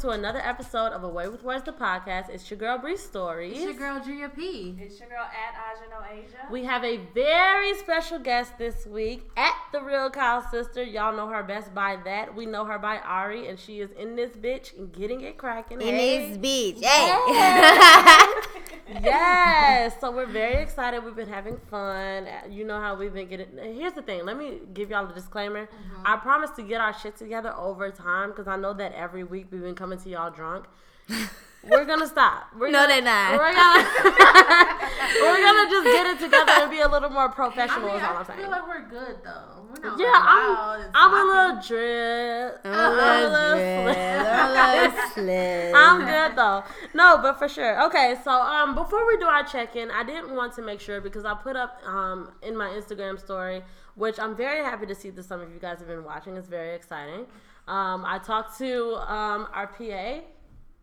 to another episode of Away with Words, the podcast. It's your girl Bree Stories. It's your girl Gia P. It's your girl at Ajano Asia. We have a very special guest this week at the Real Kyle Sister. Y'all know her best by that. We know her by Ari, and she is in this bitch and getting it cracking. In Hey. this bitch. Hey. yes. So we're very excited. We've been having fun. You know how we've been getting. Here's the thing. Let me give y'all a disclaimer. Mm-hmm. I promise to get our shit together over time because I know that every week we've been coming to y'all drunk. We're gonna stop. We're No, gonna, they not. We're gonna, we're gonna just get it together and be a little more I professional. mean, is all I I'm saying. feel like we're good though. We're not yeah, I'm. I'm a little drip. I'm a little drip, I'm a little slip. I'm good though. No, but for sure. Okay, so um, before we do our check-in, I didn't want to make sure because I put up um in my Instagram story, which I'm very happy to see that some of you guys have been watching. It's very exciting. Um, I talked to um our PA,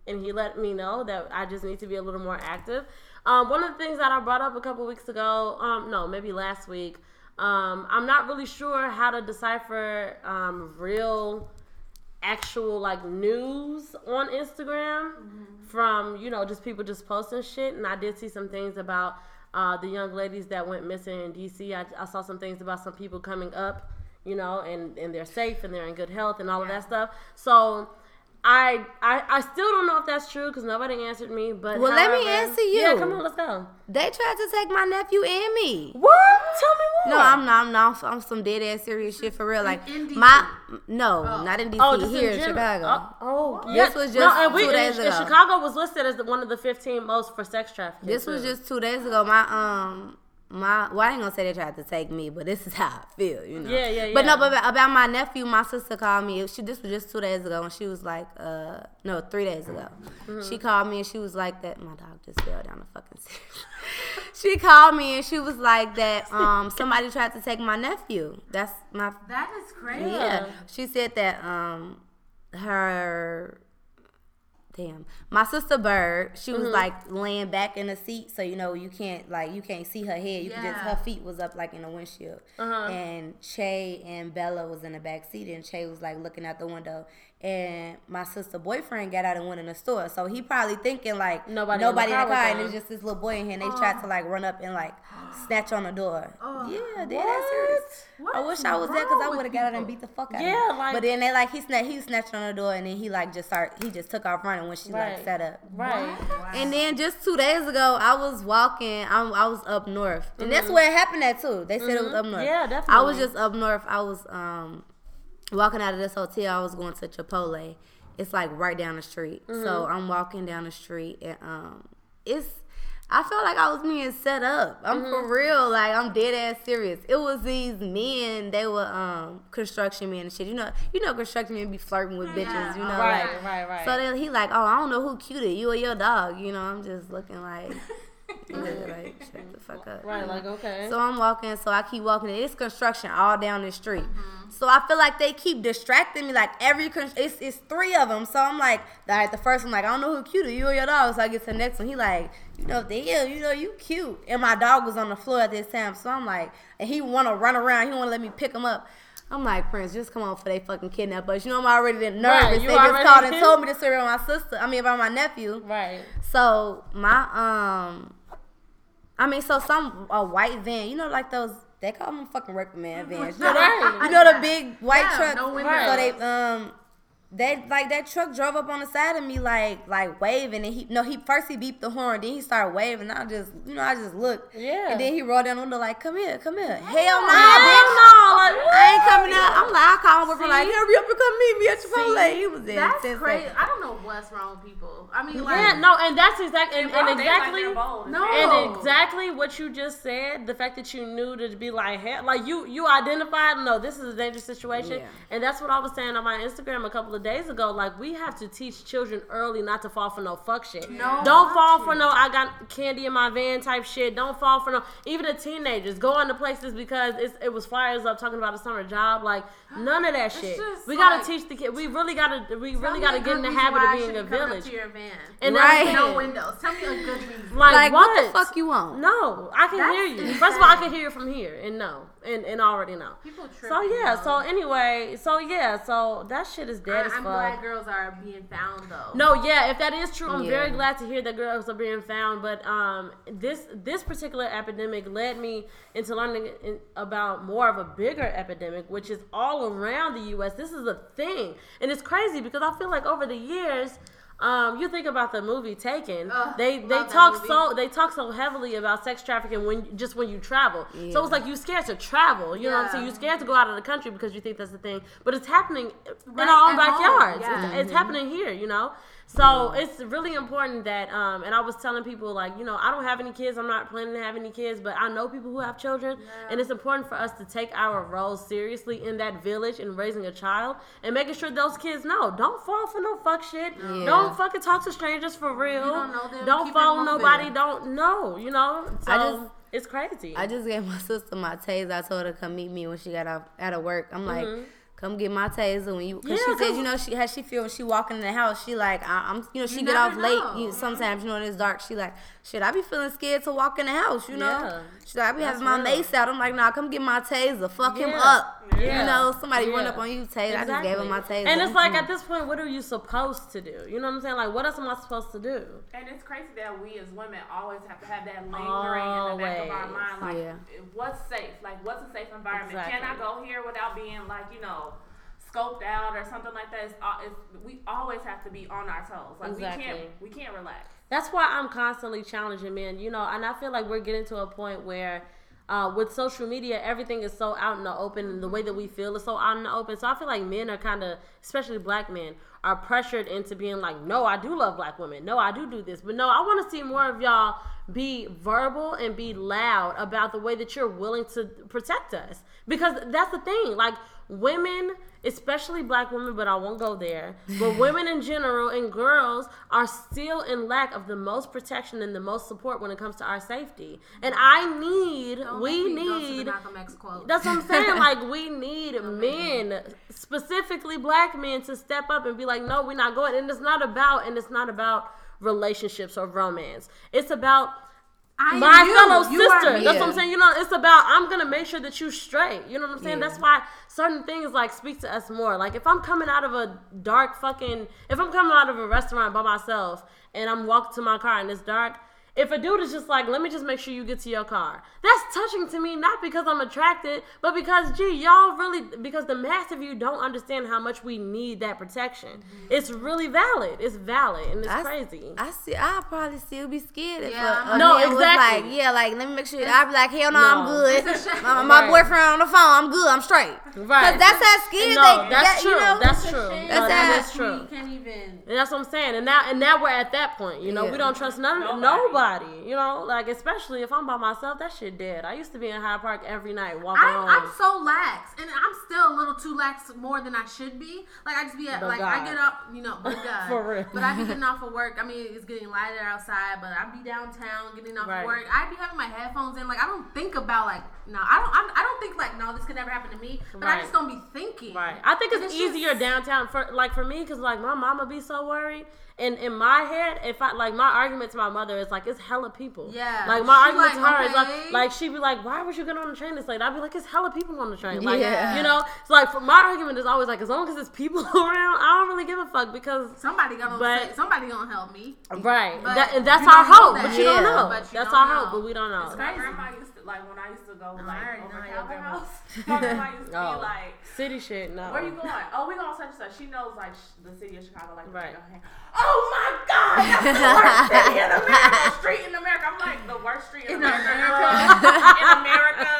and he let me know that I just need to be a little more active. Um, one of the things that I brought up a couple weeks ago, um, no, maybe last week. Um, I'm not really sure how to decipher um, real actual like news on Instagram from you know just people just posting shit and I did see some things about uh, the young ladies that went missing in DC I, I saw some things about some people coming up you know and and they're safe and they're in good health and all of that stuff so I, I I still don't know if that's true because nobody answered me. But Well, let me answer you. Yeah, come on, let's go. They tried to take my nephew and me. What? Tell me more. No, I'm not. I'm not. I'm some dead ass serious shit for real. Like in my no, not in DC. Oh, here in general. Chicago. Oh, oh This yeah. was no, just and we, two days and ago. Chicago was listed as one of the 15 most for sex trafficking. This was just two days ago. My um my well, I ain't gonna say they tried to take me, but this is how I feel, you know. Yeah, yeah, yeah. But no, but about- my nephew, my sister called me. She this was just two days ago, and she was like, uh, no, three days ago. Mm-hmm. She called me and she was like that. My dog just fell down the fucking stairs. she called me and she was like that. Um, somebody tried to take my nephew. That's my That is crazy. yeah. She said that um her damn my sister Bird, she Mm-hmm. was like laying back in the seat, so you know you can't like you can't see her head. You can just Yeah. her feet was up like in the windshield. Uh-huh. And Che and Bella was in the back seat, and Che was like looking out the window. And my sister boyfriend got out and went in the store, so he probably thinking like Nobody in the nobody in the car, and it's just this little boy in here. And they tried to like run up and like snatch on the door. Oh. yeah, dead ass serious. What I wish I was there because I would have got out and beat the fuck out Yeah, of him. like- but then they like he snatched he snatched on the door and then he like just start he just took off running when she Right. like set up. right. And then just two days ago, I was walking. I'm, I was up north, and that's where it happened at too. They said it was up north. Mm-hmm. Yeah, I was just up north. I was um walking out of this hotel. I was going to Chipotle. It's like right down the street. So Mm-hmm. I'm walking down the street, and um, it's. I felt like I was being set up. I'm Mm-hmm. for real. Like I'm dead ass serious. It was these men. They were um construction men and shit. You know, you know, construction men be flirting with bitches. You know, Right, like right, right. so then he like, oh, I don't know who cuter, you or your dog. You know, I'm just looking like, yeah, like shut the fuck up. Right, like okay. So I'm walking, so I keep walking. It's construction all down the street. Mm-hmm. So I feel like they keep distracting me. Like every, con- it's, it's three of them. So I'm like, all right, the first one, like, I don't know who cuter, you or your dog. So I get to the next one. He like, you know, damn, you know, you cute. And my dog was on the floor at this time. So I'm like, and he want to run around. He want to let me pick him up. I'm like, Prince, just come on for they fucking kidnap us. You know, I'm already nervous. Right, they just called and told me the story about my sister. I mean, about my nephew. right. So my um, I mean, so some a white van, you know, like those they call them fucking reprimand vans. You know, Right. the, you know the big white Yeah, trucks. no windows. So they um. They like that truck drove up on the side of me like like waving and he no he first he beeped the horn then he started waving I just you know I just looked Yeah. and then he rolled down the window like come here come here hell no Hell bitch no, like, I ain't coming out I'm like I called him like See? hurry up and come meet me at Chipotle he was there in That's 10 crazy. seconds. I don't know what's wrong with people. I mean, like, Yeah, no, and that's exactly and, Bro, and they like exactly they're bold. No. and exactly what you just said. The fact that you knew to be like, hell, like you you identified. No, this is a dangerous situation, Yeah. and that's what I was saying on my Instagram a couple of days ago. Like we have to teach children early not to fall for no fuck shit. No, don't fuck fall you. for no I got candy in my van type shit. Don't fall for no even the teenagers go into places because it's, it was flyers up talking about a summer job. Like none of that shit. just We gotta teach the kid. We really gotta we really gotta get in the habit of being a shouldn't come up village. To your van. And Right. that's the No thing. windows. Tell me a good reason. Like, like what? what the fuck you want No, I can That's hear you. insane. First of all, I can hear you from here and no, and, and already know. People So yeah, though. so anyway, so yeah, so that shit is dead as I'm fuck. glad girls are being found though. No, yeah, if that is true, I'm very glad to hear that girls are being found. But um, this this particular epidemic led me into learning in, about more of a bigger epidemic, which is all around the U.S. This is a thing, and it's crazy because I feel like over the years. Um, you think about the movie Taken. They they talk movie. so they talk so heavily about sex trafficking when just when you travel. So it's like you're scared to travel. You know what I'm saying? You scared to go out of the country because you think that's the thing. But it's happening in our own backyards. yeah. It's, it's happening here. You know. So it's really important that, um, and I was telling people like, you know, I don't have any kids. I'm not planning to have any kids, but I know people who have children, and it's important for us to take our roles seriously in that village and raising a child and making sure those kids know don't fall for no fuck shit. Yeah. Don't fucking talk to strangers for real. don't know them, Don't follow nobody. Don't know. You know. So I just- it's crazy. I just gave my sister my taser. I told her to come meet me when she got off out of work. I'm like, Mhm. Come get my taser when you. Cause Yeah, she said, 'cause- you know, she how she feel when she walking in the house. She like, I, I'm, you know, she You get off late. You, sometimes you know when it's dark. She like, shit, I be feeling scared to walk in the house. You know, Yeah. she like, I be That's having my real. mace out. I'm like, nah, come get my taser. Fuck him up. Yeah. You know, somebody run up on you, taser. I just gave him my taser. And it's like at this point, what are you supposed to do? You know what I'm saying? Like, what else am I supposed to do? And it's crazy that we as women always have to have that lingering in the back of our Always. mind, like Yeah. what's safe, like what's a safe environment? Can I go here without being like you know scoped out or something like that? It's, it's, we always have to be on our toes. Like we can't we can't relax. That's why I'm constantly challenging men, you know, and I feel like we're getting to a point where uh, with social media, everything is so out in the open, and the way that we feel is so out in the open. So I feel like men are kind of, especially black men, are pressured into being like, no, I do love black women. No, I do do this. But no, I want to see more of y'all be verbal and be loud about the way that you're willing to protect us. Because that's the thing. Like, women, especially black women, but I won't go there, but women in general and girls are still in lack of the most protection and the most support when it comes to our safety. And I need, Don't we make go to the need. Malcolm X quote. That's what I'm saying. Like we need men, specifically black men, to step up and be like, no, we're not going. And it's not about, and it's not about relationships or romance. It's about I my fellow You sister. That's what I'm saying. You know, it's about I'm gonna make sure that you straight. You know what I'm saying? Yeah. That's why certain things like speak to us more. Like if I'm coming out of a dark fucking, if I'm coming out of a restaurant by myself and I'm walking to my car and it's dark. If a dude is just like, let me just make sure you get to your car, that's touching to me, not because I'm attracted, but because, gee, y'all really, because the mass of you don't understand how much we need that protection. Mm-hmm. It's really valid. It's valid, and it's I, crazy. I see. I'll probably still be scared if Yeah, a, a No, man was exactly. like, yeah, like let me make sure. I'll be like, hell no, No. I'm good. It's a shame. my, my Right. boyfriend on the phone, I'm good. I'm straight. Right. Cause that's how scared no, they. that's that, true. You know, that's It's a true. shame No, That's that how- is true. We can't even. And that's what I'm saying. And now and now we're at that point. You know, we don't trust none Nobody. nobody. You know, like especially if I'm by myself, that shit dead. I used to be in Hyde Park every night walking home. I'm so lax, and I'm still a little too lax more than I should be. Like I just be at, But like God. I get up, you know, but God, For real. But I be getting off of work. I mean, it's getting lighter outside, but I be downtown getting off Right. of work. I be having my headphones in. Like I don't think about like no, I don't. I'm, I don't think like no, this could never happen to me. But I Right. just don't be thinking. Right. I think it's, And it's just- easier downtown for like for me because like my mama be so worried. And in my head, if I like my argument to my mother is like it's hella people. Yeah. Like my She argument to like, her is like like she'd be like, why would you get on the train this late? I'd be like, it's hella people on the train. Like Yeah. you know, it's like for my argument is always like as long as it's people around, I don't really give a fuck because Somebody gonna But- say, somebody gonna help me. Right. But that, and that's our hope, that. but you don't know. But you that's don't our know. hope, but we don't know. It's crazy. Grandma used to like when I used to go like already over know to your Calvin. House. My grandma used to Oh. be like, City shit, no. "Where you going? Oh, we going to such and such." She knows like sh- the city of Chicago, like Right. right. Oh my God, that's the worst city in America. Street in America. I'm like the worst street in, In America. America. in America.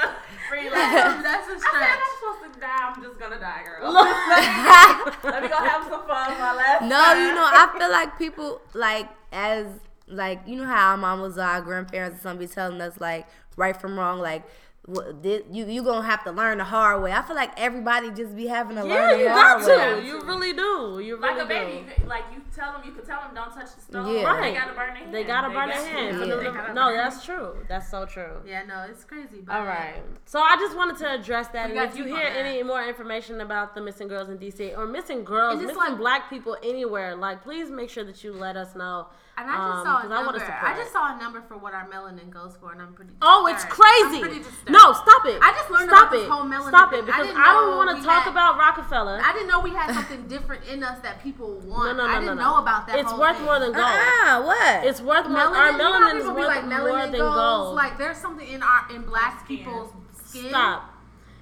Free like, That's a I said stretch. I'm supposed to die. I'm just gonna die, girl. Let me go have some fun my last No, time. you know, I feel like people like as like you know how our mamas, our uh, grandparents, or something be telling us like right from wrong, like what, this, you you gonna have to learn the hard way. I feel like everybody just be having to yeah, learn you the got hard to. way. You really do. You Like really a baby, do. you like you tell them, you can tell them, don't touch the stove. Yeah. They gotta burn their hand. They gotta burn their hands. Yeah. No, No, burn that's true. That's so true. Yeah, no, it's crazy. But All right. So I just wanted to address that. And if you hear any more information about the missing girls in DC or missing girls, missing like- black people anywhere, like please make sure that you let us know. And I just Um, saw a 'cause I wanna number. support I, just saw a number for what our melanin goes for, and I'm pretty. Oh, it's disturbed. I'm crazy. pretty. No, stop it. I just learned Stop about this whole melanin Stop thing. it I because didn't I, don't know want we to talk had- about Rockefeller. I didn't know we had something different in us that people want. no, no, no, I didn't no. know about that. It's whole worth thing. more than gold. Uh-uh, what? It's worth more. Melanin, Our you know melanin is worth like, more than goes, gold. Like there's something in our in black Skin. people's skin Stop.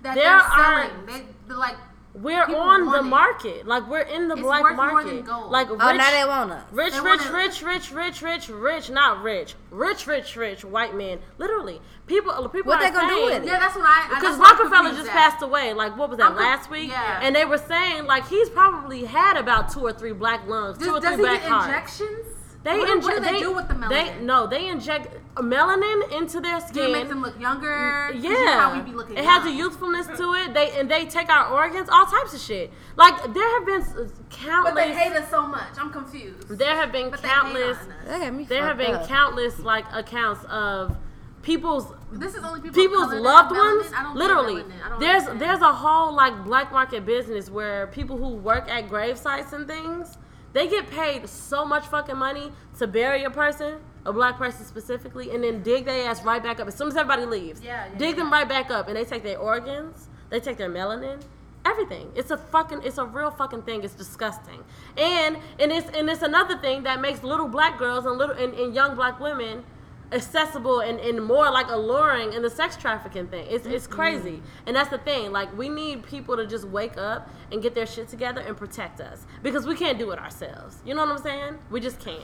that There they're are- selling. They, like We're People on the it. market. Like we're in the It's black worth more market. than gold. Like oh, rich, oh, now they want us. rich, They rich, wanna- rich, rich, rich, rich, rich, not rich, rich, rich, rich, rich, white men. Literally, people, uh, people What are they gonna do with it? yeah, that's what I. I- Because that's why I'm Rockefeller just at. passed away. Like what was that I'm conf- last week? yeah. And they were saying like he's probably had about two or three black lungs, two or Does, does three he black get hearts. injections? They what, do- what do they, they do with the melanin? They no, they inject melanin into their Do skin. it make them look younger. Yeah, you know how we be looking it has a youthfulness to it. They and they take our organs, all types of shit. Like there have been countless. But they hate us so much. I'm confused. there have been But they hate countless. on us. That got me There have been up. countless like accounts of people's This is only people. people's color loved melanin. ones. I don't Literally. I don't there's understand. there's a whole like black market business where people who work at grave sites and things, they get paid so much fucking money to bury a person, a black person specifically, and then dig their ass right back up as soon as everybody leaves. Yeah, yeah, dig them right back up, and they take their organs, they take their melanin. Everything. It's a fucking. It's a real fucking thing. It's disgusting. And and it's and it's another thing that makes little black girls and little and, and young black women accessible and, and more like alluring in the sex trafficking thing. It's it's mm-hmm. crazy. And that's the thing. Like we need people to just wake up and get their shit together and protect us. Because we can't do it ourselves. You know what I'm saying? We just can't.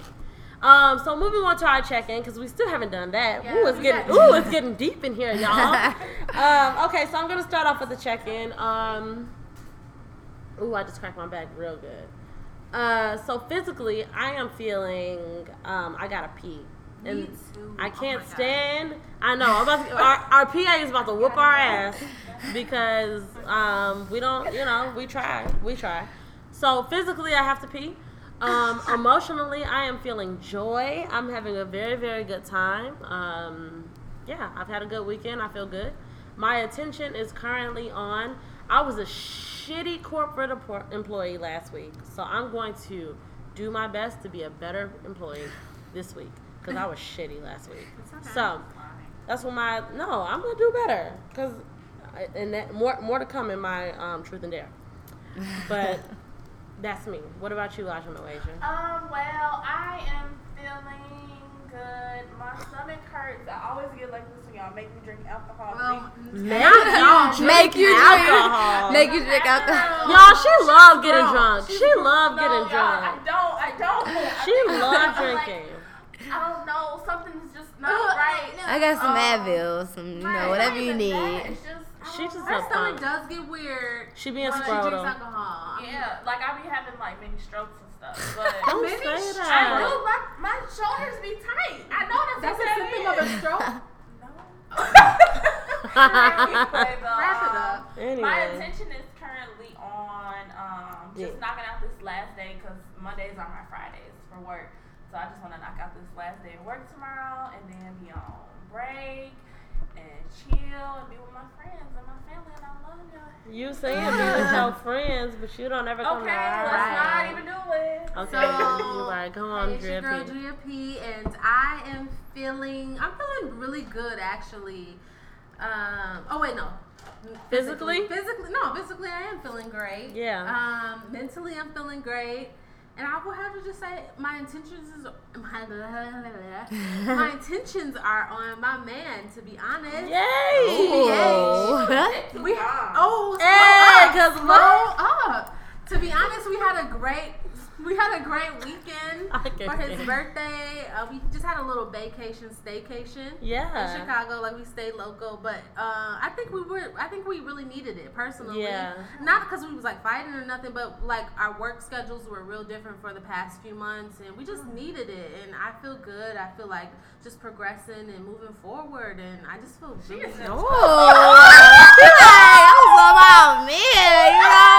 Um, so moving on to our check-in because we still haven't done that. Yeah, ooh, it's getting ooh, it's getting deep in here, y'all. um, okay, so I'm gonna start off with the check-in. Um, ooh, I just cracked my back real good. Uh, so physically, I am feeling um, I gotta pee. And I Oh can't God. stand. I know. I'm about to, our, our PA is about to whoop our ass because um, we don't. You know, we try. We try. So physically, I have to pee. Um, emotionally, I am feeling joy. I'm having a very, very good time. Um, yeah, I've had a good weekend. I feel good. My attention is currently on. I was a shitty corporate employee last week, so I'm going to do my best to be a better employee this week because I was shitty last week. So that's what my no, I'm gonna do better because and that, more more to come in my um, truth and dare. But that's me. What about you, Aja Asia? Um, well, I am feeling good. My stomach hurts. I always get like this when y'all make me drink alcohol. Well, Make not you y'all. Make you alcohol. drink. Make you drink alcohol. Y'all, she love getting drunk. She's She love No, getting y'all, I don't. I don't. She think- love I'm like, drinking. I don't know. Something's just not Uh, right. I got some Um, Advil, some you know whatever you need. that, It's just I She just know. Her stomach punk. does get weird. She being when she drinks alcohol. I Yeah, like I be having like many strokes and stuff, but Don't Maybe say sh- I that. do. My my shoulders be tight. I know that's, That's a what symptom that of a stroke. No. Anyway, though, Wrap it up. My attention is currently on um, just Yeah. knocking out this last day because Mondays are my Fridays for work. So I just want to knock out this last day of work tomorrow and then be on break and chill and be with my friends and my family. And I love y'all. You saying be with your friends, but you don't ever come Okay, to our let's house. not even do it. Okay, So, you right. Come on, Hey, it's your girl Drippy. Drea P, and I am feeling. I'm feeling really good actually. Um. Oh wait, no. Physically? Physically, no. Physically, I am feeling great. Yeah. Um. Mentally, I'm feeling great. And I will have to just say, my intentions is my, my intentions are on my man. To be honest, Yay! Ooh. we oh slow Hey, up, slow up. To be honest, we had a great we had a great weekend for his hear. birthday. Uh, we just had a little vacation, staycation Yeah. in Chicago. Like we stayed local, but uh, I think we were I think we really needed it personally. Yeah. Not because we was like fighting or nothing, but like our work schedules were real different for the past few months, and we just needed it. And I feel good. I feel like just progressing and moving forward, and I just feel really is good. Oh, she like, I was about me, you know,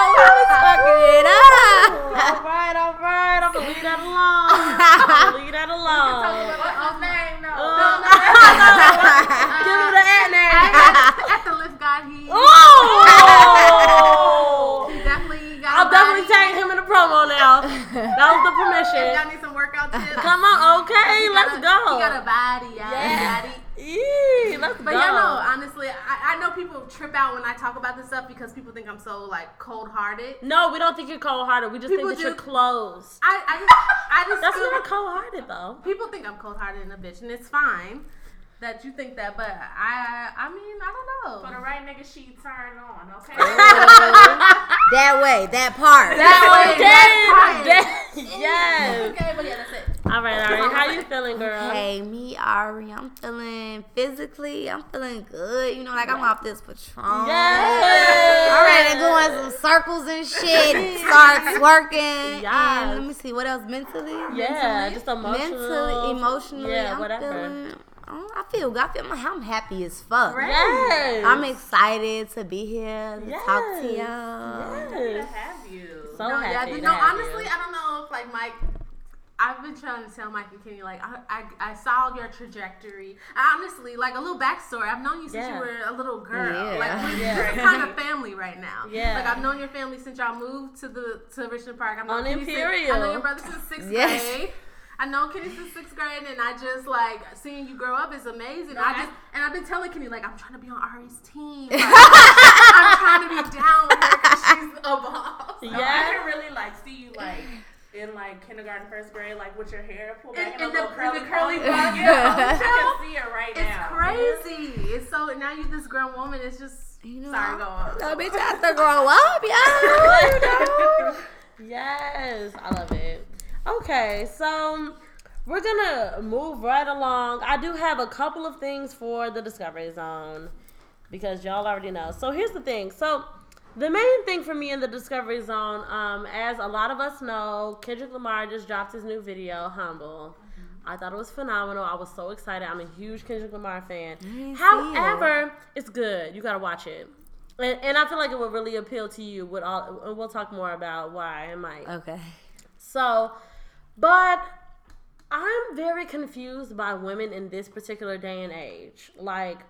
leave that alone. leave that alone. What's his name? No. Uh, no, Give me the ad name. At the lift guy, he. Ooh! he definitely got. I'll definitely tag him in the promo now. That was the permission. Y'all need some workout tips. Come on, okay, let's a, go. He got a body, y'all. Yeah. Body Let's but go. yeah, no, honestly, I, I know people trip out when I talk about this stuff because people think I'm so like cold hearted. No, we don't think you're cold hearted. We just people think that do. you're closed. I, I just, I just that's not cold hearted though. People think I'm cold hearted and a bitch, and it's fine that you think that, but I, I mean, I don't know. For the right nigga, she turned on, okay? that way, that part. That way, that, part. Yes. yes. Okay, but yeah, that's it. All right, all right. How you feeling, girl? Hey, me, Ari, I'm feeling physically, I'm feeling good. You know, like I'm off this Patron. Yes. I'm ready to go in some circles and shit. Start twerking. Yes. And let me see, what else? Mentally? Yeah, just emotional. Mentally, emotionally. Yeah, I'm whatever. Feeling, oh, I feel good. I feel my, I'm happy as fuck. Yes. I'm excited to be here to talk to y'all. Happy to have you. So no, yeah, happy. but to no, have honestly, you. I don't know if like Mike. I've been trying to tell Mike and Kenny like I, I, I saw your trajectory. Honestly, like a little backstory. I've known you since Yeah. you were a little girl. Yeah. Like we're Yeah. kind of family right now. Yeah. Like I've known your family since y'all moved to the to Richmond Park. I've known On Kenny since- Imperial. I know your brother since sixth Yes. grade. I know Kenny since sixth grade, and I just like seeing you grow up is amazing. I just and I've been telling Kenny like I'm trying to be on Ari's team. Like, I'm trying to be down with her because she's a boss. So I Yeah. can really like see you like in like kindergarten, first grade, like with your hair pulled back And- in and a the- little curly, and the curly bun. bun, Yeah, oh, yeah. I can see it right It's now. crazy. It's so now you this grown woman. It's just You know, sorry, go on. That bitch has to grow up, y'all. You know? Yes, I love it. Okay, so we're gonna move right along. I do have a couple of things for the Discovery Zone because y'all already know. So here's the thing. So the main thing for me in the Discovery Zone, um, as a lot of us know, Kendrick Lamar just dropped his new video, "Humble." I thought it was phenomenal. I was so excited. I'm a huge Kendrick Lamar fan. However, it's good. You gotta watch it. And, and I feel like it would really appeal to you. With all, and we'll talk more about why and Mike. Okay. So, but I'm very confused by women in this particular day and age. Like,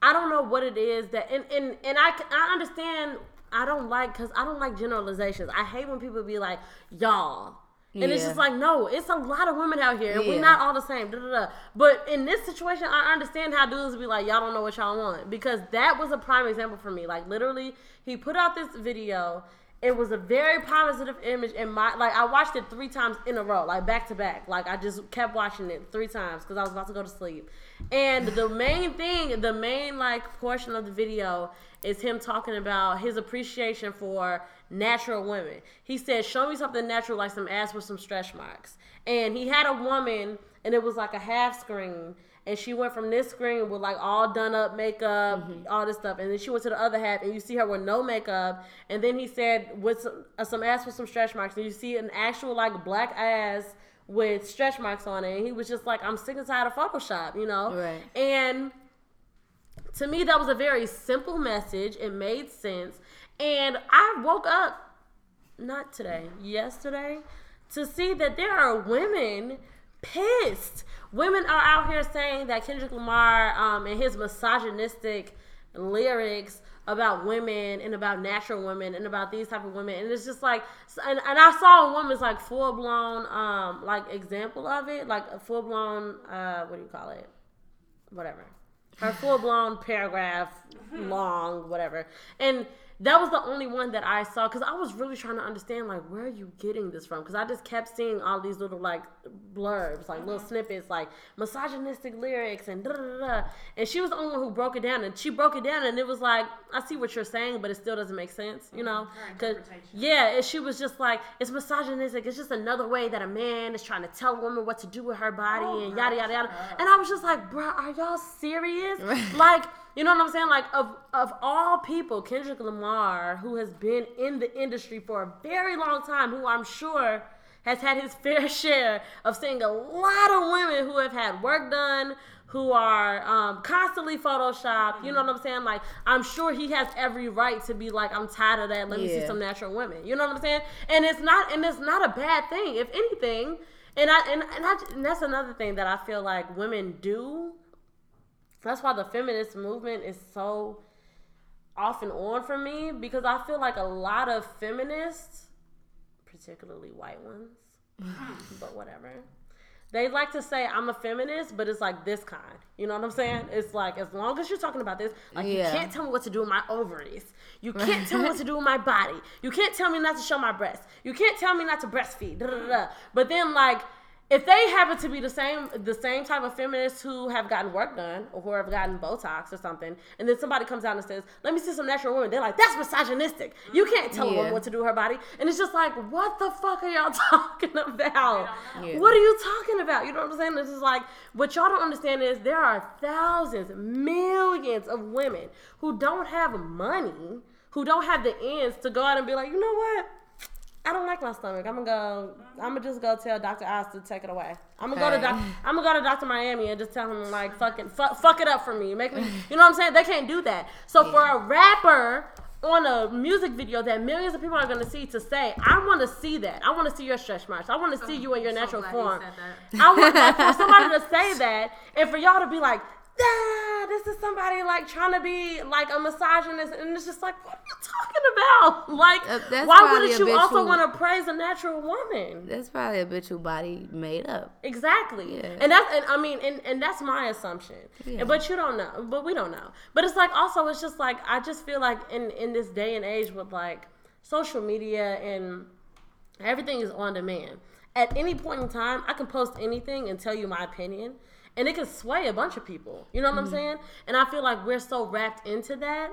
I don't know what it is that, and and and I I understand. I don't like because I don't like generalizations. I hate when people be like y'all. And it's just like, no, it's a lot of women out here, and we're not all the same. Da, da, da. But in this situation, I understand how dudes be like, y'all don't know what y'all want. Because that was a prime example for me. Like, literally, he put out this video. It was a very positive image in my like I watched it three times in a row, like back to back. Like I just kept watching it three times because I was about to go to sleep. And the main thing, the main like portion of the video is him talking about his appreciation for natural women. He said, "Show me something natural like some ass with some stretch marks." And he had a woman, and it was like a half screen, and she went from this screen with like all done up makeup, all this stuff, and then she went to the other half, and you see her with no makeup, and then he said with some, uh, some ass with some stretch marks, and you see an actual like black ass with stretch marks on it, and he was just like, "I'm sick and tired of Photoshop," you know, Right. and to me that was a very simple message. It made sense. And i woke up not today yesterday to see that there are women pissed. Women are out here saying that kendrick lamar um, and his misogynistic lyrics about women and about natural women and about these type of women. And it's just like and, and i saw a woman's like full-blown um like example of it like a full-blown uh what do you call it? Whatever. Her full blown paragraph mm-hmm. long, whatever. And that was the only one that I saw because I was really trying to understand like where are you getting this from? Because I just kept seeing all these little like blurbs, like little mm-hmm. snippets, like misogynistic lyrics and da da da. And she was the only one who broke it down, and she broke it down, and it was like I see what you're saying, but it still doesn't make sense, you mm-hmm. know? Her 'Cause- interpretation. yeah, and she was just like, it's misogynistic. It's just another way that a man is trying to tell a woman what to do with her body Oh, and yada yada yada. up. And I was just like, bro, are y'all serious? like, you know what I'm saying? Like, of of all people, Kendrick Lamar, who has been in the industry for a very long time, who I'm sure has had his fair share of seeing a lot of women who have had work done, who are um, constantly photoshopped. You know what I'm saying? Like, I'm sure he has every right to be like, I'm tired of that. Let me see some natural women. You know what I'm saying? And it's not, and it's not a bad thing. If anything, and I and and, I, and that's another thing that I feel like women do. That's why the feminist movement is so off and on for me because I feel like a lot of feminists, particularly white ones, hmm. but whatever, they like to say I'm a feminist, but it's like this kind. You know what I'm saying? It's like as long as you're talking about this, like Yeah. you can't tell me what to do with my ovaries. You can't tell me what to do with my body. You can't tell me not to show my breasts. You can't tell me not to breastfeed. Da, da, da, da. But then like if they happen to be the same the same type of feminists who have gotten work done or who have gotten Botox or something, and then somebody comes out and says, "Let me see some natural women," they're like, "That's misogynistic. You mm-hmm. can't tell a woman what to do with her body." And it's just like, what the fuck are y'all talking about? Yeah. What are you talking about? You know what I'm saying? This is like what y'all don't understand is there are thousands, millions of women who don't have money, who don't have the ends to go out and be like, you know what? I don't like my stomach. I'm gonna go. I'm gonna just go tell Dr. Oz to take it away. I'm gonna go to Doctor. I'm gonna go to Dr. Miami and just tell him like fucking fuck, fuck it up for me. Make me. You know what I'm saying? They can't do that. So for a rapper on a music video that millions of people are gonna see to say, I want to see that. I want to see your stretch marks. I want to see you in your so natural form. I want like, for somebody to say that and for y'all to be like, ah, this is somebody like trying to be like a misogynist, and it's just like, what are you talking about? Like, Uh, why wouldn't you also want to praise a natural woman? That's probably a bitch who body made up. Exactly, Yeah. and that's and I mean, and, and that's my assumption. Yeah. But you don't know, but we don't know. But it's like also, it's just like I just feel like in in this day and age with like social media and everything is on demand. At any point in time, I can post anything and tell you my opinion, and it can sway a bunch of people. You know what I'm mm-hmm. saying? And I feel like we're so wrapped into that,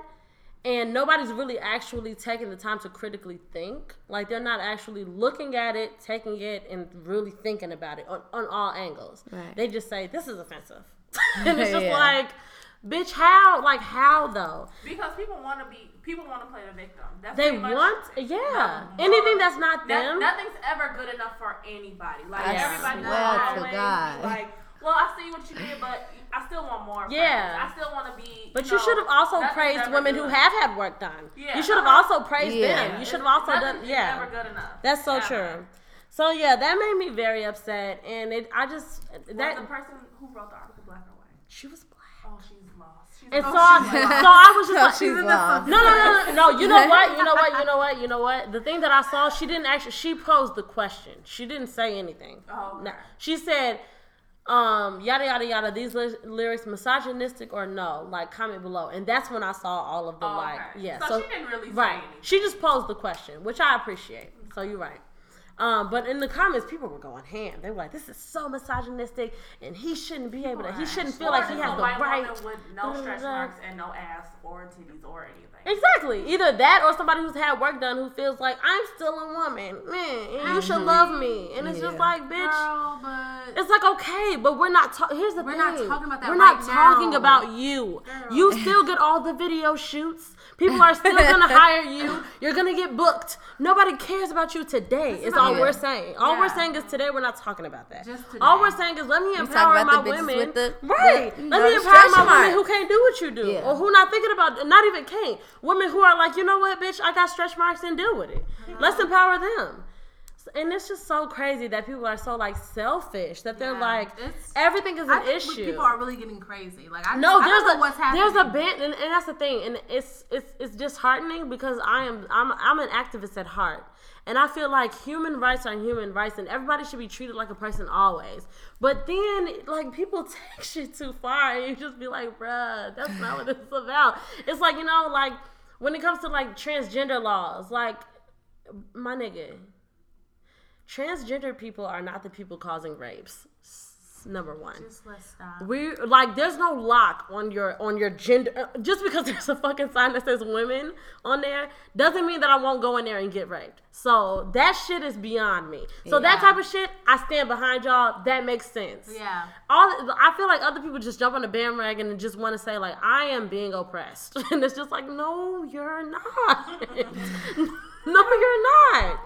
and nobody's really actually taking the time to critically think. Like they're not actually looking at it, taking it, and really thinking about it on, on all angles. Right. They just say this is offensive, and it's just Yeah. like, bitch, how? Like how though? Because people want to be, people want to play the victim. That's They pretty much- want, yeah, No, anything that's not That- them. nothing's ever good enough for anybody. Like I everybody will swear to always God. like, well, I see what you did, but I still want more. Yeah. friends. I still want to be. But you know, should have also praised women who have had work done. Yeah, You should have uh-huh. also praised Yeah. them. You should have also done, is yeah. Never good enough. That's so Ever. true. So yeah, that made me very upset, and it. I just Was that the person who wrote the article black or white? she was black. Oh, she's lost. She's And oh, so, I, lost. so I was just Oh, like, she's no, lost. no, no, no, no. You know what? You know what? You know what? You know what? The thing that I saw, she didn't actually. She posed the question. She didn't say anything. Oh, okay. No. She said, um, yada yada yada. These ly- lyrics misogynistic or no? Like comment below, and that's when I saw all of the Oh, like, okay. yeah. So she didn't really say right. anything. She just posed the question, which I appreciate. So you're right. Um, but in the comments, people were going ham. They were like, "This is so misogynistic, and he shouldn't be able to. He shouldn't feel Or like he has a the right." with no stretch marks and no ass or titties or anything. Exactly. Either that or somebody who's had work done who feels like I'm still a woman, man, and you should mm-hmm. love me. And it's just like, bitch. Girl, but It's like okay, but we're not. Ta- Here's the thing We're not talking about that We're not talking now. about you. Girl. You still get all the video shoots. People are still gonna hire you. You're gonna get booked. Nobody cares about you today. It's all Yeah. we're saying. All we're saying is today we're not talking about that. Just All we're saying is let me empower my women. with the- right. the, let know, me empower my stretch women who can't do what you do, Yeah. or who not thinking about, not even can't. Women who are like, you know what, bitch, I got stretch marks and deal with it. Let's empower them. And it's just so crazy that people are so like selfish that they're Yeah, like everything is I an think issue. people are really getting crazy. Like I No, I there's don't know a what's happening. there's a band, and, and that's the thing, and it's it's it's disheartening because I am I'm I'm an activist at heart, and I feel like human rights are human rights, and everybody should be treated like a person always. But then like people take shit too far, and you just be like, bruh, that's not what it's about. It's like you know, like when it comes to like transgender laws, like my nigga, transgender people are not the people causing rapes. Number one. Just let's stop. We like there's no lock on your on your gender uh, just because there's a fucking sign that says women on there doesn't mean that I won't go in there and get raped. So that shit is beyond me. So that type of shit, I stand behind y'all. That makes sense. Yeah. All I feel like other people just jump on the bandwagon and just want to say like I am being oppressed, and it's just like no, you're not. no, you're not.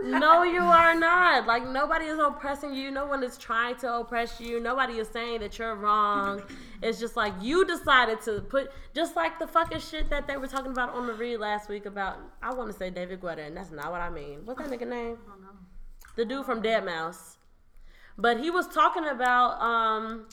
No, you are not. Like nobody is oppressing you. No one is trying to oppress you. Nobody is saying that you're wrong. It's just like you decided to put just like the fucking shit that they were talking about on the read last week about I want to say David Guetta, and that's not what I mean. What's that nigga name? I don't know. The dude from Deadmau5. But he was talking about um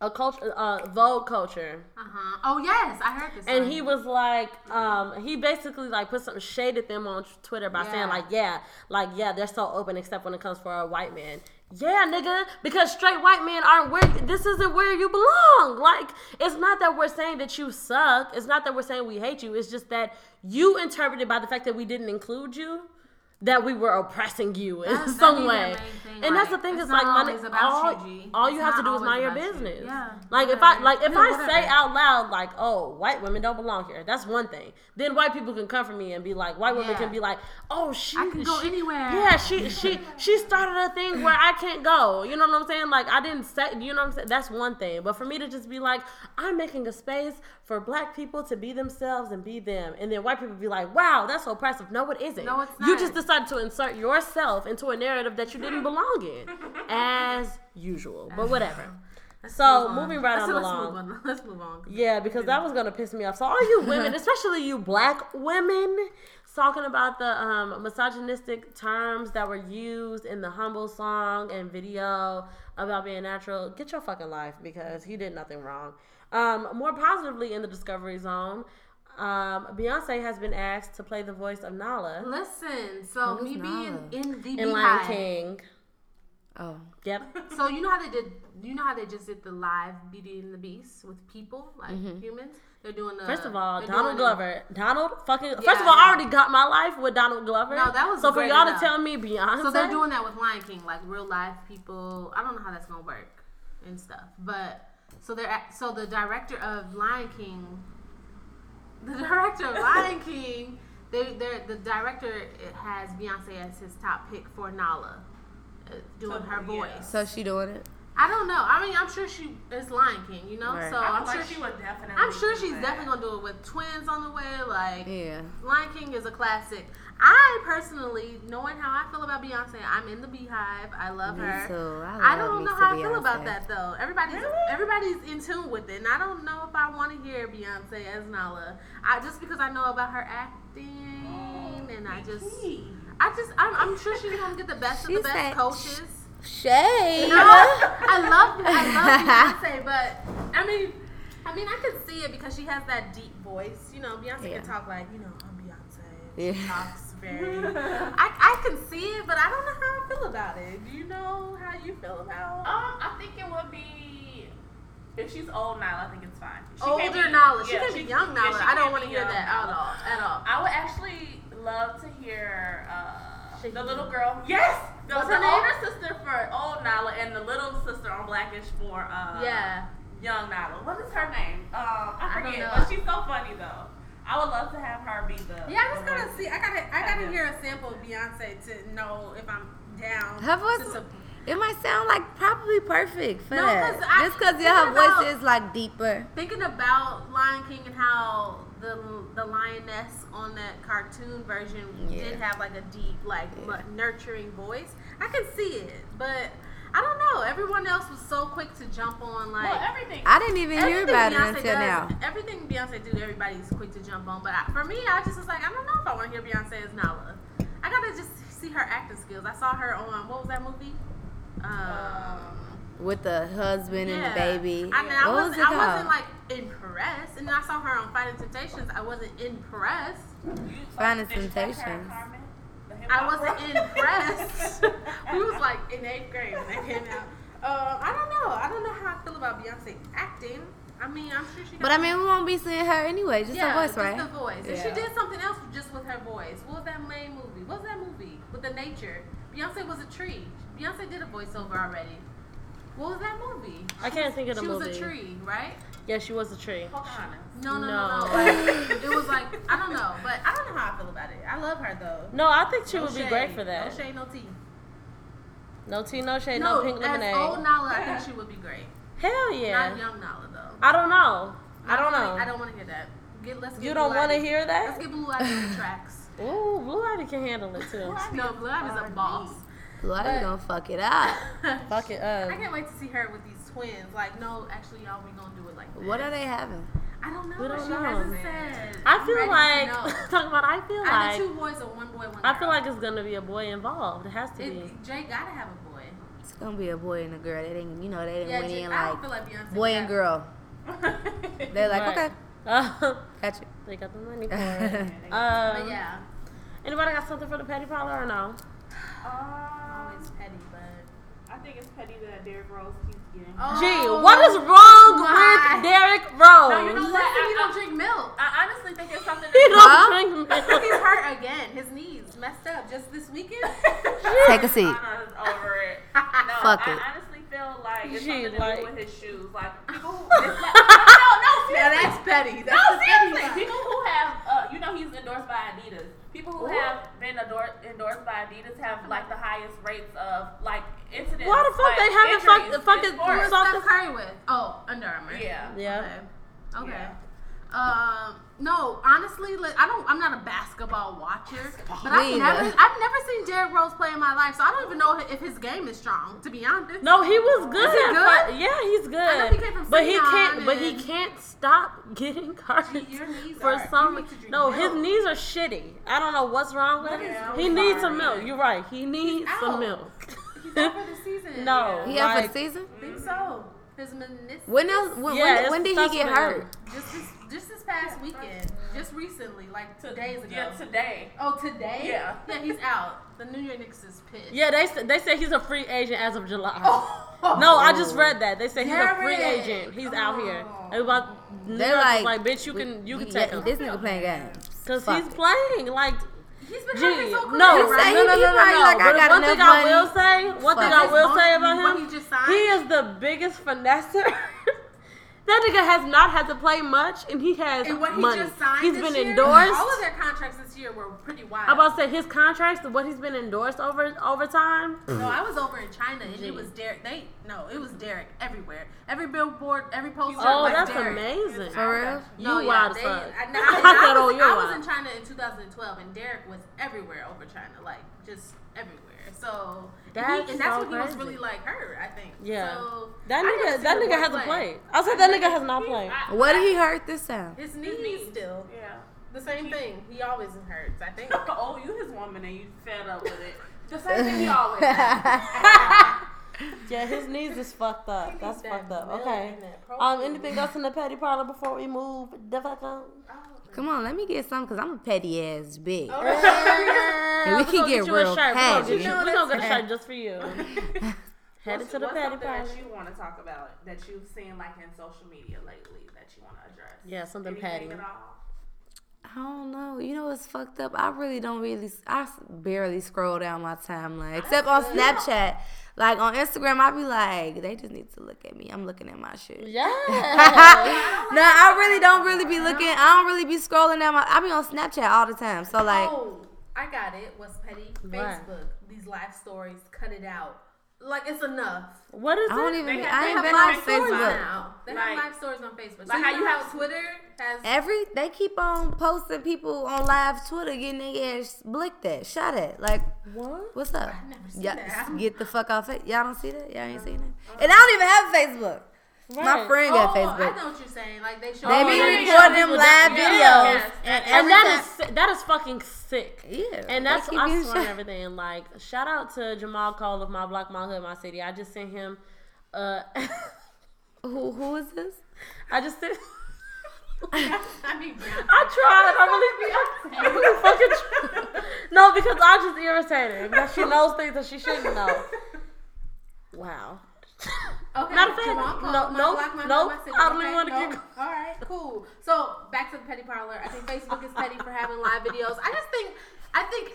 a culture uh Vogue culture. Uh huh. Oh yes, I heard this. And one. he was like, um, he basically like put some shade at them on Twitter by saying like, yeah, like yeah, they're so open except when it comes for a white man. Yeah, nigga, because straight white men aren't where this isn't where you belong. Like, it's not that we're saying that you suck. It's not that we're saying we hate you. It's just that you interpreted by the fact that we didn't include you that we were oppressing you in That's- some that'd be the way. thing, And that's the thing it's is like money, about all, you, all you have to do is mind your about you. business. Yeah, Like if I like if I whatever. say out loud like, "Oh, white women don't belong here." That's one thing. Then white people can come for me and be like, white women Yeah. can be like, "Oh, she I can go she- anywhere." Yeah, she she she started a thing where I can't go. You know what I'm saying? Like I didn't say. You know what I'm saying? That's one thing. But for me to just be like, I'm making a space for black people to be themselves and be them, and then white people be like, "Wow, that's so oppressive." No, it isn't. No, it's not. You just decided to insert yourself into a narrative that you didn't belong in, as usual. But whatever. Let's So, moving right let's, on let's along. Move on. Let's move on. Yeah, because that was gonna piss me off. So all you women, especially you black women, talking about the um, misogynistic terms that were used in the humble song and video about being natural, get your fucking life because he did nothing wrong. Um, more positively in the Discovery Zone, um, Beyonce has been asked to play the voice of Nala Listen, so Who's me being in the in Lion. King. Oh. Yep. So you know how they did? You know how they just did the live Beauty and the Beast with people, like humans. They're doing the. Mm-hmm. First of all, Donald doing it- Glover, Donald fucking. Yeah, first of all, I I already got my life with Donald Glover. No, that was so for y'all to tell me Beyonce. So they're doing that with Lion King, like real live people. I don't know how that's gonna work and stuff, but so they're so the director of Lion King, the director of Lion King, they they're the director has Beyonce as his top pick for Nala, uh, doing So, her yeah. voice. So she doing it? I don't know. I mean, I'm sure she is Lion King, you know. Right. So I'm sure she would definitely. I'm sure she's that. definitely gonna do it with twins on the way. Like Yeah. Lion King is a classic. I personally, knowing how I feel about Beyonce, I'm in the BeyHive. I love Me her. too. I, I don't me know some how I feel about that though. Everybody's Really? everybody's in tune with it, and I don't know if I want to hear Beyonce as Nala. I just because I know about her acting, and I just, I just, I'm, I'm sure she's gonna get the best of the best said- coaches. Shay, No, I love I love Beyonce, but I mean, I mean, I can see it because she has that deep voice. You know, Beyonce Yeah. can talk like, you know, I'm Beyonce. Yeah. Talks very. I, I can see it, but I don't know how I feel about it. Do you know how you feel about? Um, I think it would be if she's old Nala. I think it's fine. She Older be- Nala. She yeah, can be young yeah, Nala. I don't want to hear that at all. At all. I would actually love to hear uh, the little girl. Yes, the, What's the her name? older sister for old Nala and the little sister on Blackish for uh, Yeah. young Nala. What is her name? Um, I I forget, know. but she's so funny though. I would love to have her be the. Yeah, I'm just the gotta see. I gotta. I gotta hear a sample of Beyonce to know if I'm down. Her voice- to It might sound like probably perfect for No, that. 'cause I- Just because yeah, her about- voice is like deeper. thinking about Lion King and how the the lioness on that cartoon version Yeah. did have like a deep, like lu- nurturing voice. I can see it, but I don't know. Everyone else was so quick to jump on like. Well, everything. I didn't even hear everything about it Beyonce until does, now. Everything Beyonce do, everybody's quick to jump on. But I, for me, I just was like, I don't know if I want to hear Beyonce as Nala. I gotta just see her acting skills. I saw her on what was that movie? Um, With the husband and the baby. I mean, I what was wasn't, it I wasn't like impressed, and then I saw her on Fighting Temptations. I wasn't impressed. You Finding did her, Temptations. Carmen? The I wasn't impressed. we was like in eighth grade when that came out. Uh, I don't know. I don't know how I feel about Beyonce acting. I mean, I'm sure she. But I mean, we won't be seeing her anyway. Just yeah, her voice, just right? the voice. And Yeah. she did something else just with her voice. What was that main movie? What was that movie with the nature? Beyonce was a tree. Beyonce did a voiceover already. What was that movie? I can't think of the she movie. was a tree, right? Yeah, she was a tree. Pocahontas. No, no, no, No. no. Like, it was like I don't know, but I don't know how I feel about it. I love her though. No, I think she No would be great for that. No shade, no tea. No tea, no shade, no, pink as lemonade. old Nala, I think she would be great. Hell yeah. Not young Nala though. I don't know. I don't wanna- know. I don't want to hear that. Get, let's get you don't want to hear that. Let's get Blue Ivy on the tracks. Ooh, Blue Ivy can handle it too. No, Blue Ivy's a boss. Blue Ivy gonna fuck it up. Fuck it up. I can't wait to see her with these twins. Like, no, actually, y'all, we gonna do it like this. What are they having? I don't know. We don't she know. hasn't said. I I'm feel ready like talking about. I feel Out of like two boys or one boy, one girl. I feel like it's gonna be a boy involved. It has to be. it, Jay gotta have a boy. It's gonna be a boy and a girl. They didn't, you know, they didn't Yeah, went Jay, in I like feel like boy and girl. They're like, Right. okay, Uh, got you. they got the money for it. Um, But yeah, Anybody got something for the petty parlor or no? Oh, it's petty, but I think it's petty that Derrick Rose keeps getting. Oh, Gee, what is wrong my. with Derrick Rose? No, you know what? Listen, he I- don't drink milk. I honestly think it's something. He don't Huh? drink milk. He's hurt again. His knees messed up just this weekend. Take a seat. Anna's over it. No, Fuck I it. honestly feel like it's Gee, something to like- do with his shoes. Like people who, like, no, no, Now seriously. that's petty. That's No, the petty seriously. People who have, uh, you know, he's endorsed by Adidas. People who have been ador- endorsed by Adidas have like the highest rates of like incidents. Why the fuck like, they haven't injuries fuck- fucking is Fuck Steph this- Curry with? Oh, Under Armour. Yeah. Yeah. Okay. Okay. Yeah. Um, no, honestly, like, I don't. I'm not a basketball watcher, but I've never. I've never seen Derrick Rose play in my life, so I don't even know if his game is strong. To be honest. No, he was good. Is he good? Yeah, he's good. I know he came from but he can't. But he can't stop getting hurt Your knees for are- some. you need to drink No, his knees are shitty. I don't know what's wrong with him. is He wrong? needs some milk. You're right. He needs some out. milk. He's out for the season. No. He out for the season? I think so. His meniscus. When else? When, Yeah, when, when did he get hurt? Just this, just this past weekend. Just recently, like two days ago. Yeah, today. oh, today? Yeah. Yeah, he's out. The New York Knicks is pissed. Yeah, they said- they say he's a free agent as of July. Oh. No, I just read that. They say he's a free agent. He's out here. Oh. They about They New York was like, like, bitch, you can you can yeah, take him This nigga playing games. because Fuck he's playing like. He's been Gee, hurt his no, career, no, no, no, no, no, no. like, But one thing enough I will say, one thing I will say about him, he just he is the biggest finesser. that nigga has not had to play much, and he has And what he money. just signed He's this been year, endorsed. All of their contracts this year were pretty wild. I'm about to say his contracts, what he's been endorsed over over time. no, I was over in China and it was Derrick. They no, it was Derrick everywhere. Every billboard, every poster. Oh, was that's Derrick. amazing. For real? You yeah, wild as fuck. I, I, no, I, I was, I was in China in 2012, and Derrick was everywhere over China, like just everywhere. So and That's he, and that's so when he was really like hurt. I think. Yeah. So, That nigga, that nigga hasn't play. played. I said that nigga has not played. I- What did he hurt this time? His knees still Yeah. the same thing. He always hurts. I think. Oh, you his woman and you fed up with it. The same thing he always. Yeah, his knees is fucked up. That's that fucked up. Okay. Um, anything else in the petty parlor before we move the fuck on? Come on, let me get some because I'm a petty ass bitch. Yeah, we can get you a real shirt. petty. We're gonna get you, we gonna get a shirt just for you. Headed What's, to the what's petty something that you want to talk about that you've seen like in social media lately that you want to address? Yeah, something Anything petty. at all? I don't know. You know what's fucked up? I really don't really. I barely scroll down my timeline except on Snapchat. Like on Instagram, I be like, they just need to look at me. I'm looking at my shit. Yeah. no, I really don't really be looking. I don't really be scrolling down my. I be on Snapchat all the time. So like, oh, I got it. What's petty? What? Facebook. These live stories. Cut it out. Like it's enough. what is I don't it? even. They I have- ain't been on live stories Facebook. now. They Like- have live stories on Facebook. Like you how you have- Twitter has. Every they keep on posting people on live Twitter getting their ass blicked at, shot at. Like, What? what's up? I've never seen Yeah, that. get the fuck off it. Y'all don't see that? Y'all ain't seen it. Uh-huh. And I don't even have Facebook. My Right. friend oh, got I Facebook. know what you're saying. Like they show. They be yeah, they yeah, recording them live Yeah. videos. Yes. And, And every that time- is si- that is fucking sick. Yeah. And that's keep I getting swear and everything. Like shout out to Jahmal Cole of My Block, My Hood, My City. I just sent him. Uh, Who, who is this? I just sent. I mean, yeah. I tried. I really, I really fucking tried. No, because I'm just irritated that she knows things that she shouldn't know. Wow. Okay, Not a fan. No, no, my no, Home, my I don't Okay, even wanna no. All right, cool. So back to the petty parlor. I think Facebook is petty for having live videos. I just think, I think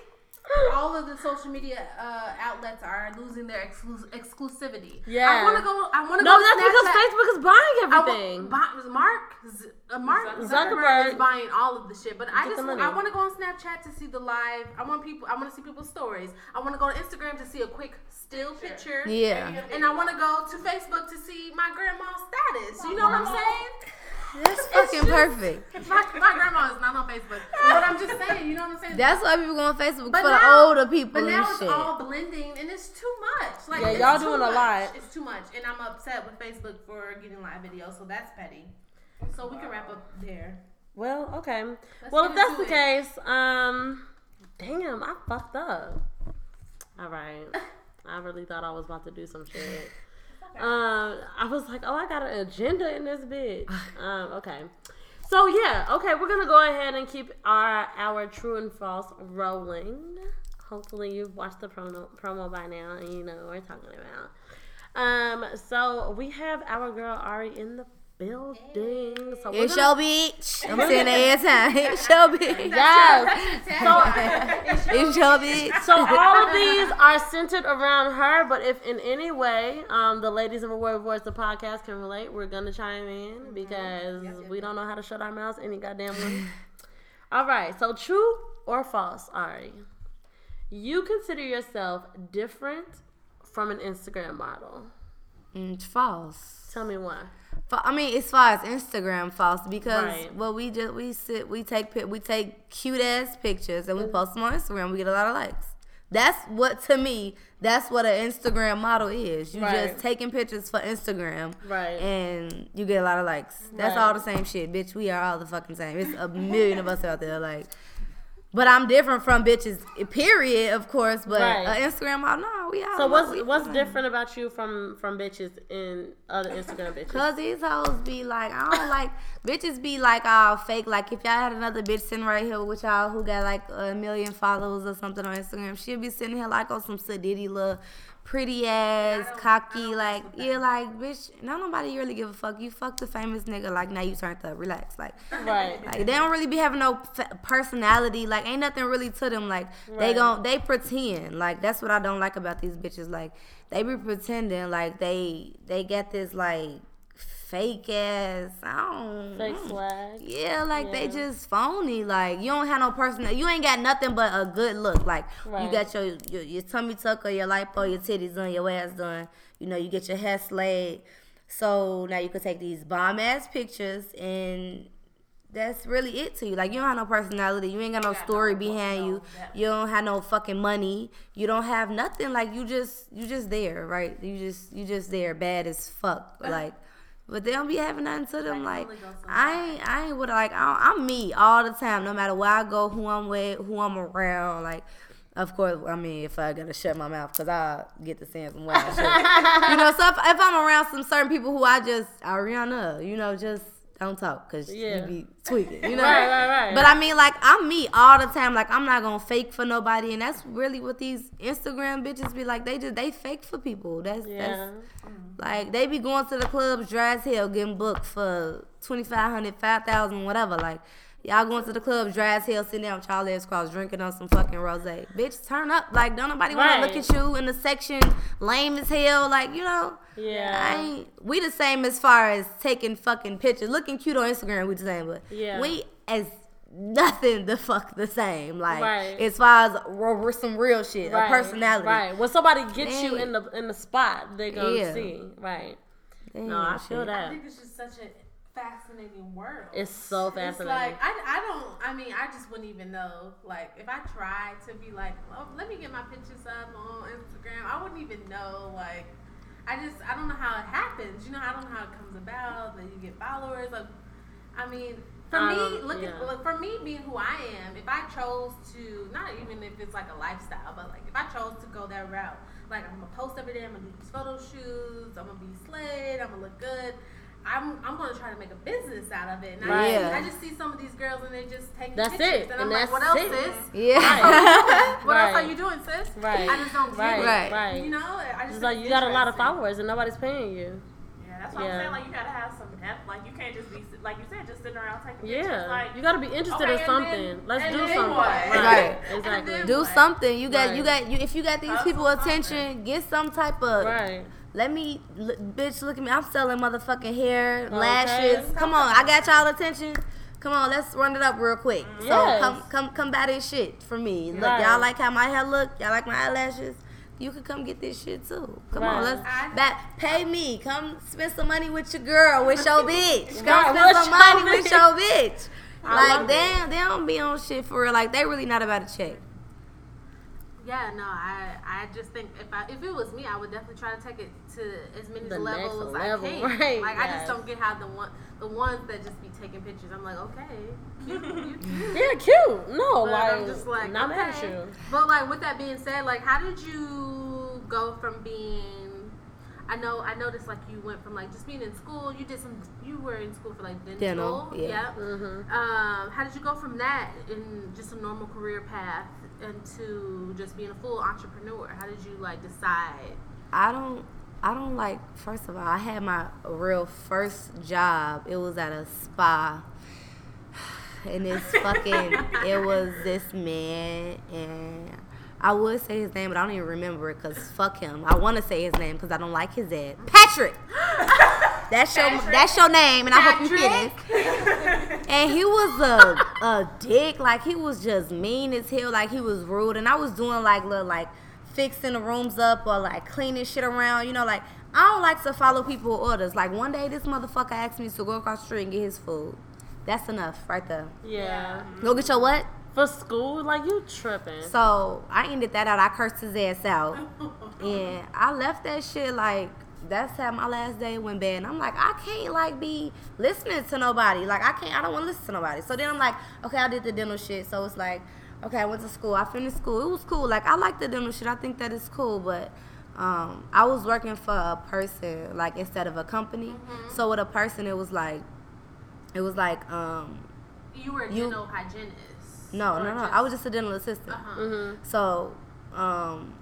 all of the social media uh, outlets are losing their exclus- exclusivity. Yeah. I want to go. I want to No, go. to that's because Facebook is buying I wa- everything. buy- Mark, Z- uh, Mark Zuckerberg. Zuckerberg, is buying all of the shit. But I just want. I want to go on Snapchat to see the live. I want people. I want to see people's stories. I want to go to Instagram to see a quick still picture. Yeah. And I want to go to Facebook to see my grandma's status. You know what I'm saying? That's fucking perfect. My, my grandma is not on Facebook, but I'm just saying. You know what I'm saying? That's why people go on Facebook But for the older people But now and it's shit. all blending, and it's too much. Like Yeah, y'all too doing a lot. It's too much, and I'm upset with Facebook for getting live videos. So that's petty. So we can wrap up there. Well, okay. well, if that's into the case, um, damn, I fucked up. All right. I really thought I was about to do some shit. Um, I was like, oh, I got an agenda in this bitch. Um, okay. So yeah, okay, we're gonna go ahead and keep our our true and false rolling. Hopefully you've watched the promo promo by now and you know what we're talking about. Um, so we have our girl Ari in the building. So we're It's gonna- your bitch. I'm saying that every time. It's your bitch. Yes. So, It's your bitch. so all of these are centered around her, but if in any way um, the ladies of a Word Voice, the podcast, can relate, we're gonna chime in because we don't know how to shut our mouths any goddamn way. all right, so true or false, Ari? You consider yourself different from an Instagram model. Mm, It's false. Tell me why. I mean, as far as Instagram false because Right. well, we just we sit we take we take cute ass pictures and we post them on Instagram. We get a lot of likes. That's what to me. That's what an Instagram model is. You Right. just taking pictures for Instagram, Right. And you get a lot of likes. That's Right. all the same shit, bitch. We are all the fucking same. It's a million of us out there, like. But I'm different from bitches. Period, of course. But uh, Right. an Instagram model, no, we all. So what's we what's different about you from from bitches in other Instagram bitches? Cause these hoes be like, I don't like bitches be like all fake. Like if y'all had another bitch sitting right here with y'all who got like a million followers or something on Instagram, she'll be sitting here like on some sedity little pretty ass, cocky, like yeah, like bitch. No nobody really give a fuck. You fucked the famous nigga. Like now you turned up. Relax. Like right. like they don't really be having no f- personality. Like ain't nothing really to them. Like they Right. gon' they pretend. Like that's what I don't like about these bitches. Like they be pretending like they they get this like fake ass. I don't Fake swag. Yeah, like they just phony. Like you don't have no personal. You ain't got nothing but a good look. Like Right. you got your, your your tummy tuck or your lipo, your titties done, your ass done. You know you get your hair slayed. So now you can take these bomb ass pictures and. That's really it to you. Like you don't have no personality. You ain't got no got story no- behind no you. depth. You don't have no fucking money. You don't have nothing. Like you just you just there, right? You just you just there, bad as fuck. Like, but they don't be having nothing to them. Like, I ain't I ain't with like I, I'm me all the time, no matter where I go, who I'm with, who I'm around. Like, of course, I mean if I gotta shut my mouth, cause I get to saying some wild shit. You know, so if, if I'm around some certain people who I just Ariana, you know, just don't talk, cause Yeah. you be tweaking. You know, Right, right, right. But I mean, like I'm me all the time. Like I'm not gonna fake for nobody, and that's really what these Instagram bitches be like. They just they fake for people. That's Yeah. that's like they be going to the clubs dry as hell, getting booked for 2500 5000 whatever. Like y'all going to the club, dry as hell, sitting down with y'all legs crossed, drinking on some fucking rose. Bitch, turn up. Like don't nobody want to look at you in the section lame as hell. Like you know. Yeah. I Yeah. ain't, we the same as far as taking fucking pictures, looking cute on Instagram. We the same, but Yeah. we as nothing the fuck the same. Like Right. as far as r- r- some real shit, a personality. Right. When somebody gets you in the in the spot, they gonna Yeah. see. Right. Damn, No, I feel shit. I that. think it's just such a fascinating world. It's so fascinating. It's like I, I don't I mean I just wouldn't even know like if I tried to be like oh let me get my pictures up on Instagram I wouldn't even know like I just I don't know how it happens you know I don't know how it comes about that you get followers like I mean for I me um, look yeah. at look, for me being who I am if I chose to not even if it's like a lifestyle but like if I chose to go that route like I'm gonna post every day I'm gonna do these photo shoots I'm gonna be slayed I'm gonna look good I'm, I'm gonna try to make a business out of it. And I, Right. just, Yeah. I just see some of these girls and they just take That's pictures. it. And I'm And like, that's what else, it. sis? Yeah. What else are you doing, sis? Right. I just don't Right. get it. Right. Right. You know, I just It's like you got a lot of followers and nobody's paying you. Yeah, that's what Yeah. I'm saying. Like you gotta have some depth. Like you can't just be like you said, just sitting around taking pictures. Yeah. Like You gotta be interested Okay, in something. then- Let's and do then something. what? Right. Right. Exactly. And Do Right. something. You got you got you if you got these Hustle people something. attention, get some type of Right. Let me, l- bitch, look at me. I'm selling motherfucking hair, Okay. lashes. Come on, I got y'all attention. Come on, let's run it up real quick. So Yes. come, come, come buy this shit for me. Look, Right. y'all like how my hair look. Y'all like my eyelashes. You could come get this shit too. Come Right. on, let's I- back, pay me. Come spend some money with your girl, with your bitch. Come Right, spend with some your money with your bitch. I Like love they, they don't be on shit for real. Like they really not about to check. Yeah, no, I I just think if I if it was me, I would definitely try to take it to as many The levels as level, I can. right, Like I just don't get how the one the ones that just be taking pictures. I'm like, okay, cute, you cute. Yeah, cute. No, But like, I'm just like, not okay. mad at you. But like with that being said, like how did you go from being I know I noticed like you went from like just being in school, you did some you were in school for like dental. Dental, yeah. Mm-hmm. Um, how did you go from that in just a normal career path into just being a full entrepreneur? How did you like decide? I don't I don't like. First of all, I had my real first job. It was at a spa, and it's fucking. it was this man, and I would say his name, but I don't even remember it because fuck him. I want to say his name because I don't like his ass. Patrick. That's your Patrick? that's your name, and I hope you get it. And he was a a dick, like he was just mean as hell, like he was rude. And I was doing like little like fixing the rooms up or like cleaning shit around, you know, like I don't like to follow people orders. Like one day this motherfucker asked me to go across the street and get his food. That's enough right there. Yeah. Go get your what? For school, like you tripping. So I ended that out. I cursed his ass out. and I left that shit like that's how my last day went bad. And I'm like, I can't like be listening to nobody. Like I can't I don't want to listen to nobody. So then I'm like, okay, I did the dental shit. So it's like, okay, I went to school. I finished school. It was cool. Like I like the dental shit. I think that is cool, but um, I was working for a person like instead of a company. So with a person it was like it was like um You were a dental hygienist. No, no, no. just- I was just a dental assistant. Uh-huh. Mhm. So, um,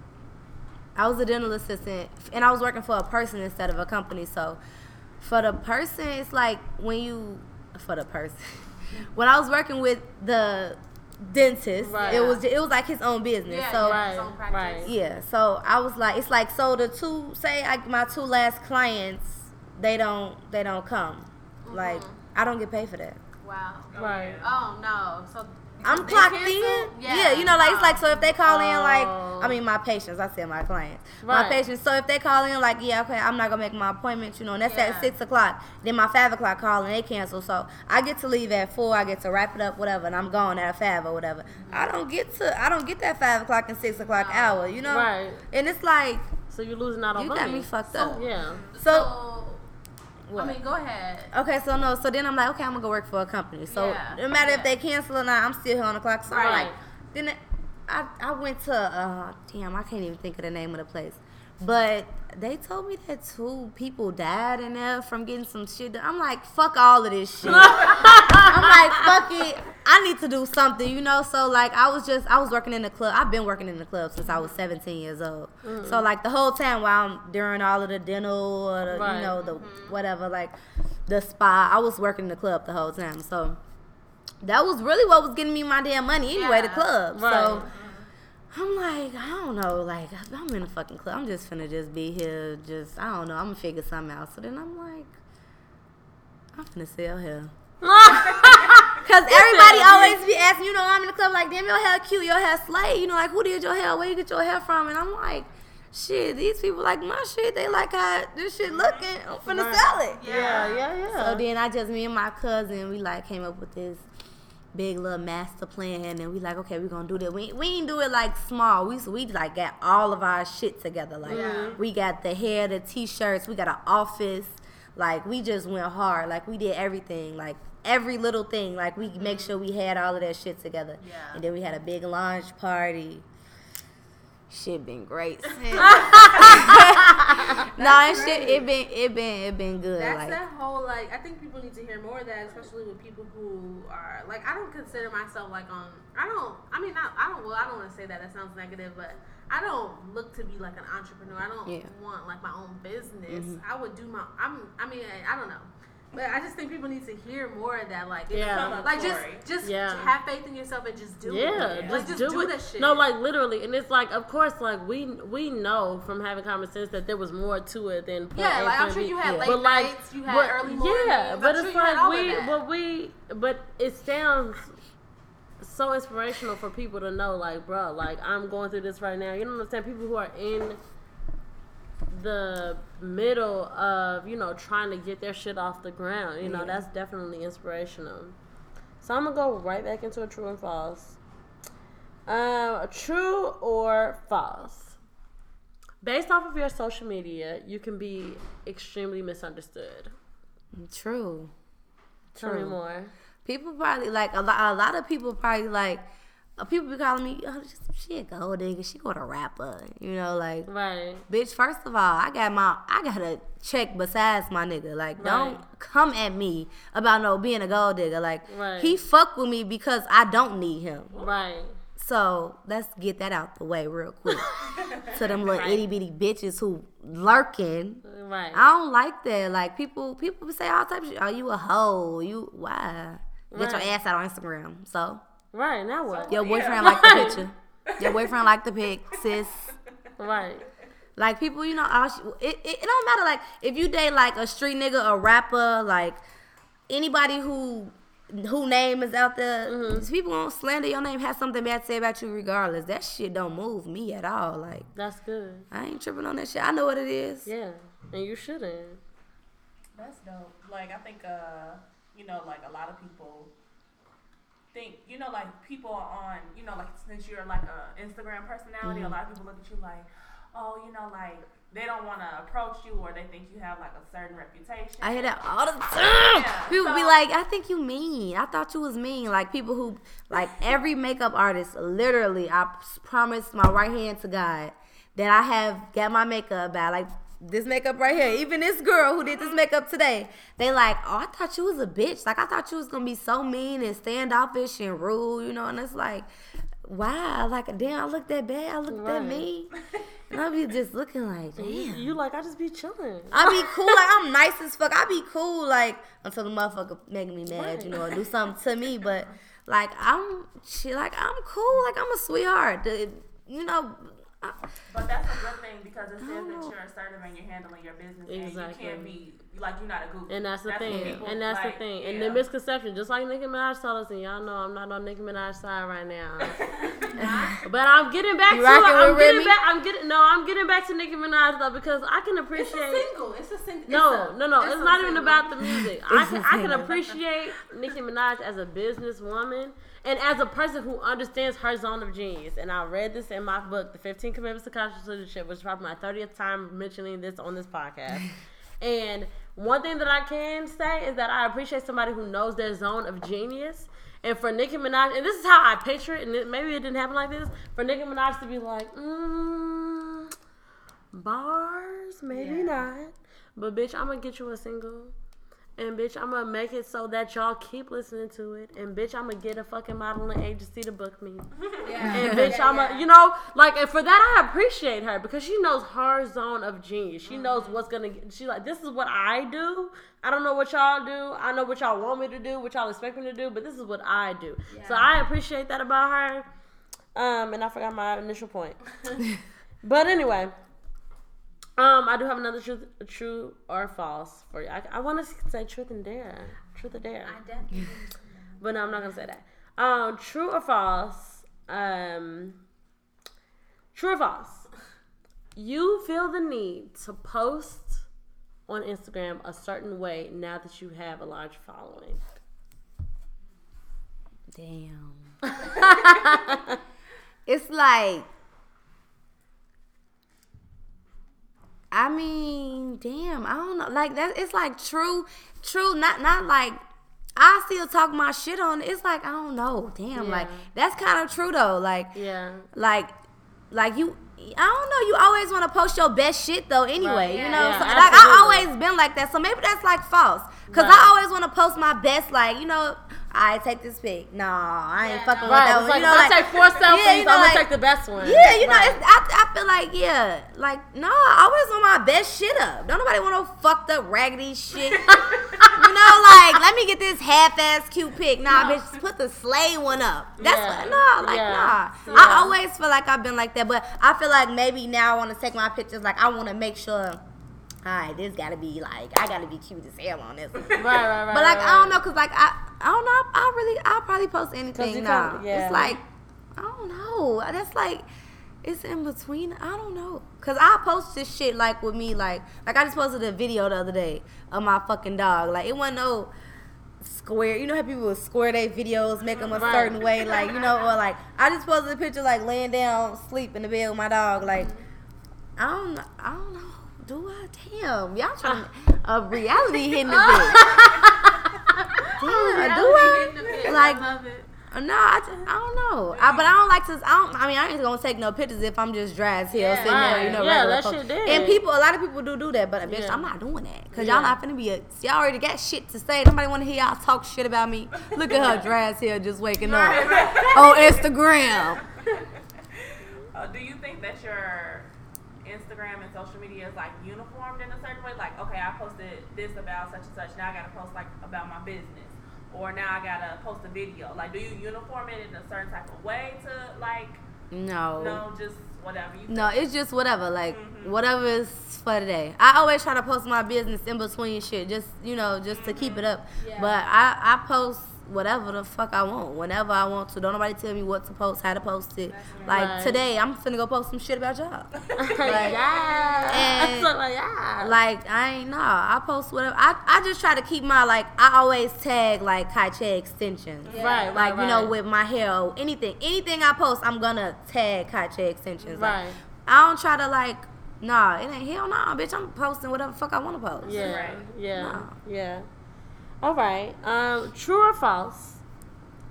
I was a dental assistant, and I was working for a person instead of a company. So, for the person, it's like when you for the person. when I was working with the dentist, Right. it was it was like his own business. Yeah, so. yeah. Right. own practice. Right. Yeah, so I was like, it's like, so the two, say, I, my two last clients, they don't, they don't come, like, Mhm. I don't get paid for that. Wow. Right. Oh no. So I'm they clocked in. Yeah. you know, like it's like so if they call in like Oh. I mean oh. my patients, I said my clients. My patients. So if they call in like, yeah, okay, I'm not gonna make my appointment, you know, and that's Yeah. at six o'clock. Then my five o'clock call and they cancel. So I get to leave at four, I get to wrap it up, whatever, and I'm gone at five or whatever. I mm-hmm. don't get to I don't get that five o'clock and six o'clock No. hour, you know? Right. And it's like So you're losing out on you money. got me fucked So- up. Yeah. So I mean, go ahead. Okay, so no, so then I'm like, okay, I'm gonna go work for a company. So Yeah, no matter yeah. if they cancel or not, I'm still here on the clock. So I'm Right. like, then I I went to uh damn, I can't even think of the name of the place, but they told me that two people died in there from getting some shit. done. I'm like, fuck all of this shit. I'm like, fuck it. I need to do something, you know. So like, I was just I was working in the club. I've been working in the club since I was 17 years old. Mm. So like the whole time while I'm during all of the dental or the, Right. you know the mm-hmm. whatever like the spa, I was working in the club the whole time. So that was really what was getting me my damn money anyway. The club. Right. So. I'm like, I don't know, like I'm in a fucking club. I'm just finna just be here, just I don't know. I'm gonna figure something out. So then I'm like, I'm finna sell hair. Cause everybody always be asking, you know, I'm in the club like, damn, your hair cute, your hair slay. You know, like who did your hair? Where you get your hair from? And I'm like, shit, these people like my shit. They like how this shit looking. I'm finna Right. sell it. Yeah, yeah, yeah. So then I just me and my cousin we like came up with this big little master plan and we like okay we're gonna do that. We we ain't do it like small. We we like got all of our shit together. Like we got the hair, the t-shirts, we got an office. Like we just went hard. Like we did everything. Like every little thing. Like we make mm-hmm. sure we had all of that shit together. Yeah. And then we had a big launch party. Shit been great. no, it shit it been it been it been good. That's like that whole like. I think people need to hear more of that, especially with people who are like. I don't consider myself like on. I don't. I mean, not. I don't. Well, I don't want to say that. That sounds negative, but I don't look to be like an entrepreneur. I don't Yeah. Mm-hmm. want like my own business. I would do my. I'm. I mean, I, I don't know. But I just think people need to hear more of that. Like, Yeah. like just, just Yeah. have faith in yourself and just do yeah, it. Yeah, like, just do, do, it. that shit. No, like literally, and it's like, of course, like we we know from having common sense that there was more to it than point yeah, like I'm sure you had Yeah. late But like, nights, you had but- early mornings. yeah, I'm but sure it's you had like all we, but we, but it sounds so inspirational for people to know, like, bro, like I'm going through this right now. You know what I'm saying? People who are in the middle of you know trying to get their shit off the ground. You know Yeah. that's definitely inspirational. So I'm gonna go right back into a true and false. Um, true or false? Based off of your social media, you can be extremely misunderstood. true. Tell me True. more. People probably like a lot. A lot of people probably like. Uh, People be calling me, oh, she a gold digger. She go to rapper. You know, like, Right. bitch. First of all, I got my, I got a check besides my nigga. Like, don't come at me about no being a gold digger. Like, Right. he fuck with me because I don't need him. Right. So let's get that out the way real quick. to them little Right. itty bitty bitches who lurking. Right. I don't like that. Like people, people be say all types of shit. Oh, you a hoe? You why? Get your ass out on Instagram. So right. Now what? your Yeah. boyfriend like the picture. Your boyfriend like the pic, sis. Right. Like people, you know, all sh- it, it, it don't matter. Like if you date like a street nigga, a rapper, like anybody who who name is out there, Mm-hmm. people won't slander your name, have something bad to say about you regardless. That shit don't move me at all. Like That's good. I ain't tripping on that shit. I know what it is. Yeah. And you shouldn't. That's dope. Like I think uh, you know, like a lot of people think, you know, like people are on, you know, like since you're like a Instagram personality, Mm-hmm. a lot of people look at you like, oh, you know, like they don't want to approach you or they think you have like a certain reputation. I hear that all the time. Yeah, people be like, I think you mean. I thought you was mean. Like people who, like every makeup artist, literally, I promise my right hand to God that I have got my makeup bad. Like this makeup right here. Even this girl who did this uh-huh. makeup today, they like, oh, I thought you was a bitch. Like I thought you was gonna be so mean and standoffish and rude, you know. And it's like, wow, like damn, I look that bad. I look that Right. mean. And I be just looking like, damn. You, you like I just be chilling. I be cool, like I'm nice as fuck. I be cool, like until the motherfucker making me mad, you know, or do something to me. But like I'm, she like I'm cool, like I'm a sweetheart. The- you know, But that's a good thing because it says that oh. you're assertive and you're handling your business and you can't be like you're not a goofy. And that's the what thing. people, and that's like, the thing. And yeah. the misconception, just like Nicki Minaj told us, and y'all know I'm not on Nicki Minaj's side right now. but I'm getting back You to rocking I'm getting Remy? back I'm getting no, I'm getting back to Nicki Minaj though because I can It's appreciate a single. It's a single. No, no, no. It's, a not even about the music. I can a I can appreciate Nicki Minaj as a businesswoman and as a person who understands her zone of genius. And I read this in my book, The 15 Commitments to Conscious Leadership, which is probably my 30th time mentioning this on this podcast. and one thing that I can say is that I appreciate somebody who knows their zone of genius. And for Nicki Minaj, and this is how I picture it, and it, maybe it didn't happen like this, for Nicki Minaj to be like, mm, bars, maybe Yeah. not. But bitch, I'm gonna get you a single. And bitch, I'm gonna make it so that y'all keep listening to it. And bitch, I'm gonna get a fucking modeling agency to book me. Yeah. And bitch, Yeah, I'm yeah. a, you know, like, and for that, I appreciate her because she knows her zone of genius. She knows what's gonna. get She like, this is what I do. I don't know what y'all do. I know what y'all want me to do, what y'all expect me to do, but this is what I do. Yeah. So I appreciate that about her. Um, and I forgot my initial point. but anyway, um, I do have another truth, true or false for you. I, I want to say truth and dare, truth or dare. I definitely. But no, I'm not gonna say that. Um, true or false? Um, true or false? You feel the need to post on Instagram a certain way now that you have a large following. damn. it's like, I mean, damn. I don't know. Like that. It's like true, true. Not not like. I still talk my shit on. it. It's like I don't know. Damn. Like that's kind of true though. Like Yeah. like like you I don't know, you always want to post your best shit though anyway, Right, you know? Yeah, so, like. I always been like that. So maybe that's like false. Cuz Right. I always want to post my best like, you know, I take this pic. No, I ain't Yeah, fucking no. with Right. that It's one. like you know, I like, take four selfies, yeah, you know, I'm like- gonna take the best one. yeah, you know, Right. it's, I, I feel like, yeah, like, no, I always want my best shit up. Don't nobody want no fucked up, raggedy shit. you know, like, let me get this half-ass cute pic. Nah, No. bitch, put the slay one up. That's Yeah. what, no, like, Yeah. nah. Yeah. I always feel like I've been like that, but I feel like maybe now I want to take my pictures, like, I want to make sure, all right, this gotta be, like, I gotta be cute as hell on this one. Right, right, right. But like right, I don't know, cause like I I don't know. I, I really I'll probably post anything now. yeah. It's like I don't know. That's like it's in between. I don't know. Cause I post this shit like with me like like I just posted a video the other day of my fucking dog. Like it wasn't no square. You know how people will square their videos, make them a Right. certain way, like you know, or like I just posted a picture like laying down, sleep in the bed with my dog. Like I don't I don't know. Do I? Damn, y'all trying a reality hitting the bitch. Damn, do I? Like, I love it. uh, no, I, just, I don't know. I, but I don't like to. I don't. I mean, I ain't gonna take no pictures if I'm just dry as hell Yeah. sitting there. You know, Yeah, that shit did. And people, a lot of people do do that, but bitch, Yeah. I'm not doing that because Yeah. y'all not finna be a. Y'all already got shit to say. Nobody want to hear y'all talk shit about me. Look at her dry as hell just waking up on Instagram. Uh, do you think that your Instagram and social media is like uniformed in a certain way. Like, okay, I posted this about such and such. Now I gotta post like about my business, or now I gotta post a video. Like, do you uniform it in a certain type of way to like? No. No, just whatever you. No, it's just whatever. Like Mhm. whatever is for today. I always try to post my business in between shit, just you know, just to keep it up. Yeah. But I I post whatever the fuck I want, whenever I want to. Don't nobody tell me what to post, how to post it. Like Right. today, I'm finna go post some shit about y'all. yeah. and- So, like, yeah. Like I ain't nah. I post whatever. I, I just try to keep my like. I always tag like Kaiche extensions. Yeah. Right, right, Like you know, right. with my hair or anything, anything I post, I'm gonna tag Kaiche extensions. Like, Right. I don't try to like. Nah, it ain't hell nah, bitch. I'm posting whatever the fuck I want to post. Yeah, Right. yeah, No. yeah. All right. Um, true or false?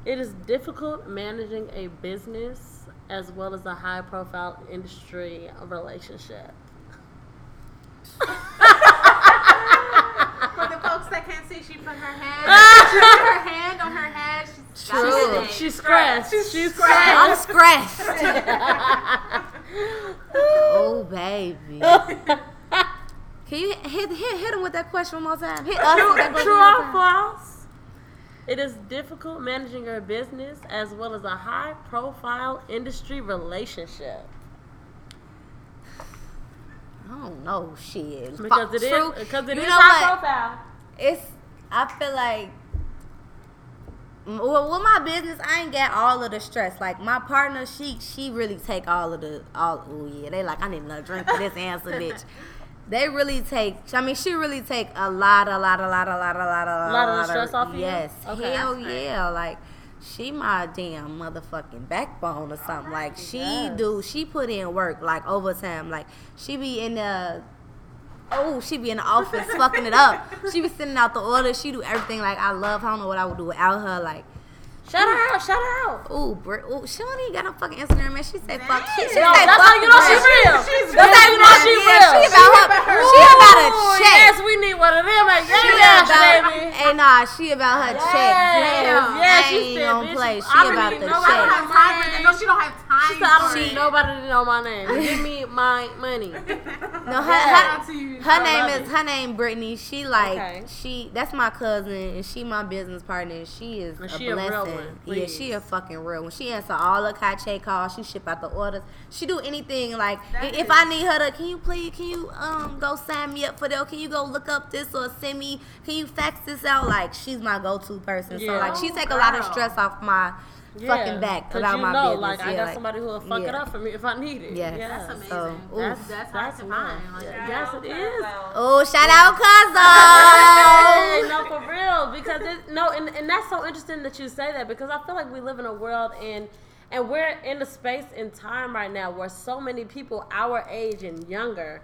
It is difficult managing a business as well as a high-profile industry relationship. For the folks that can't see, she put her hand, she put her hand on her head. She's got True. it in. She's scratched. She's I'm scratched. scratched. oh baby. Can you hit, hit hit him with that question one more time? Hit us with that True, question true or false? It is difficult managing your business as well as a high-profile industry relationship. I don't know shit. Because it is true. because it You is high what? profile. It's I feel like well, with my business, I ain't got all of the stress. Like my partner, she she really take all of the all. Oh yeah, they like I need another drink for this answer, bitch. They really take. I mean, she really take a lot, a lot, a lot, a lot, a lot, a lot, lot of the stress off of you? Yes, Okay. hell yeah. Like she my damn motherfucking backbone or something. Like she Yes. do. She put in work like overtime. Like she be in the Oh, she be in the office fucking it up. She be sending out the orders. She do everything. Like I love. her. I don't know what I would do without her. Like, Shout her out, shout her out. ooh, Brit, ooh, she don't even got no fucking Instagram, man. She say fuck. She, she No, say that's fuck how you know the she's Brit. real. She's That's how you know Yeah, she's yeah, real. She about her. She about a check. Yes, we need one of them at She Yes, about, baby. hey, nah, she about her check. Yes, Damn, yes, I she ain't said, gonna bitch, play. She don't about need the nobody I don't check. have time for that. No, she don't have time She said, I don't need nobody to know my name. Give me my money. No, her, Shout her, out to you. her name is her name Brittany. She like Okay. she that's my cousin and she my business partner and she is And a she a real blessing. One, yeah, she please. a fucking real one. She answer all the Kache calls. She ship out the orders. She do anything like That if is- I need her to, can you please, can you um go sign me up for that? Can you go look up this or send me? Can you fax this out? Like she's my go to person. So like she take a lot of stress off my fucking back 'cause about you my know, business. like I Yeah, got like- somebody who will fuck it yeah. up for me if I need it. Yes. Yeah. That's amazing. So, ooh. that's That's- that's hard that's to mine. find. Like, Yeah. that. Yes, it is. Oh, shout out Hey, cousin. no, for real. Because it, no, and, and that's so interesting that you say that because I feel like we live in a world and and we're in a space in time right now where so many people our age and younger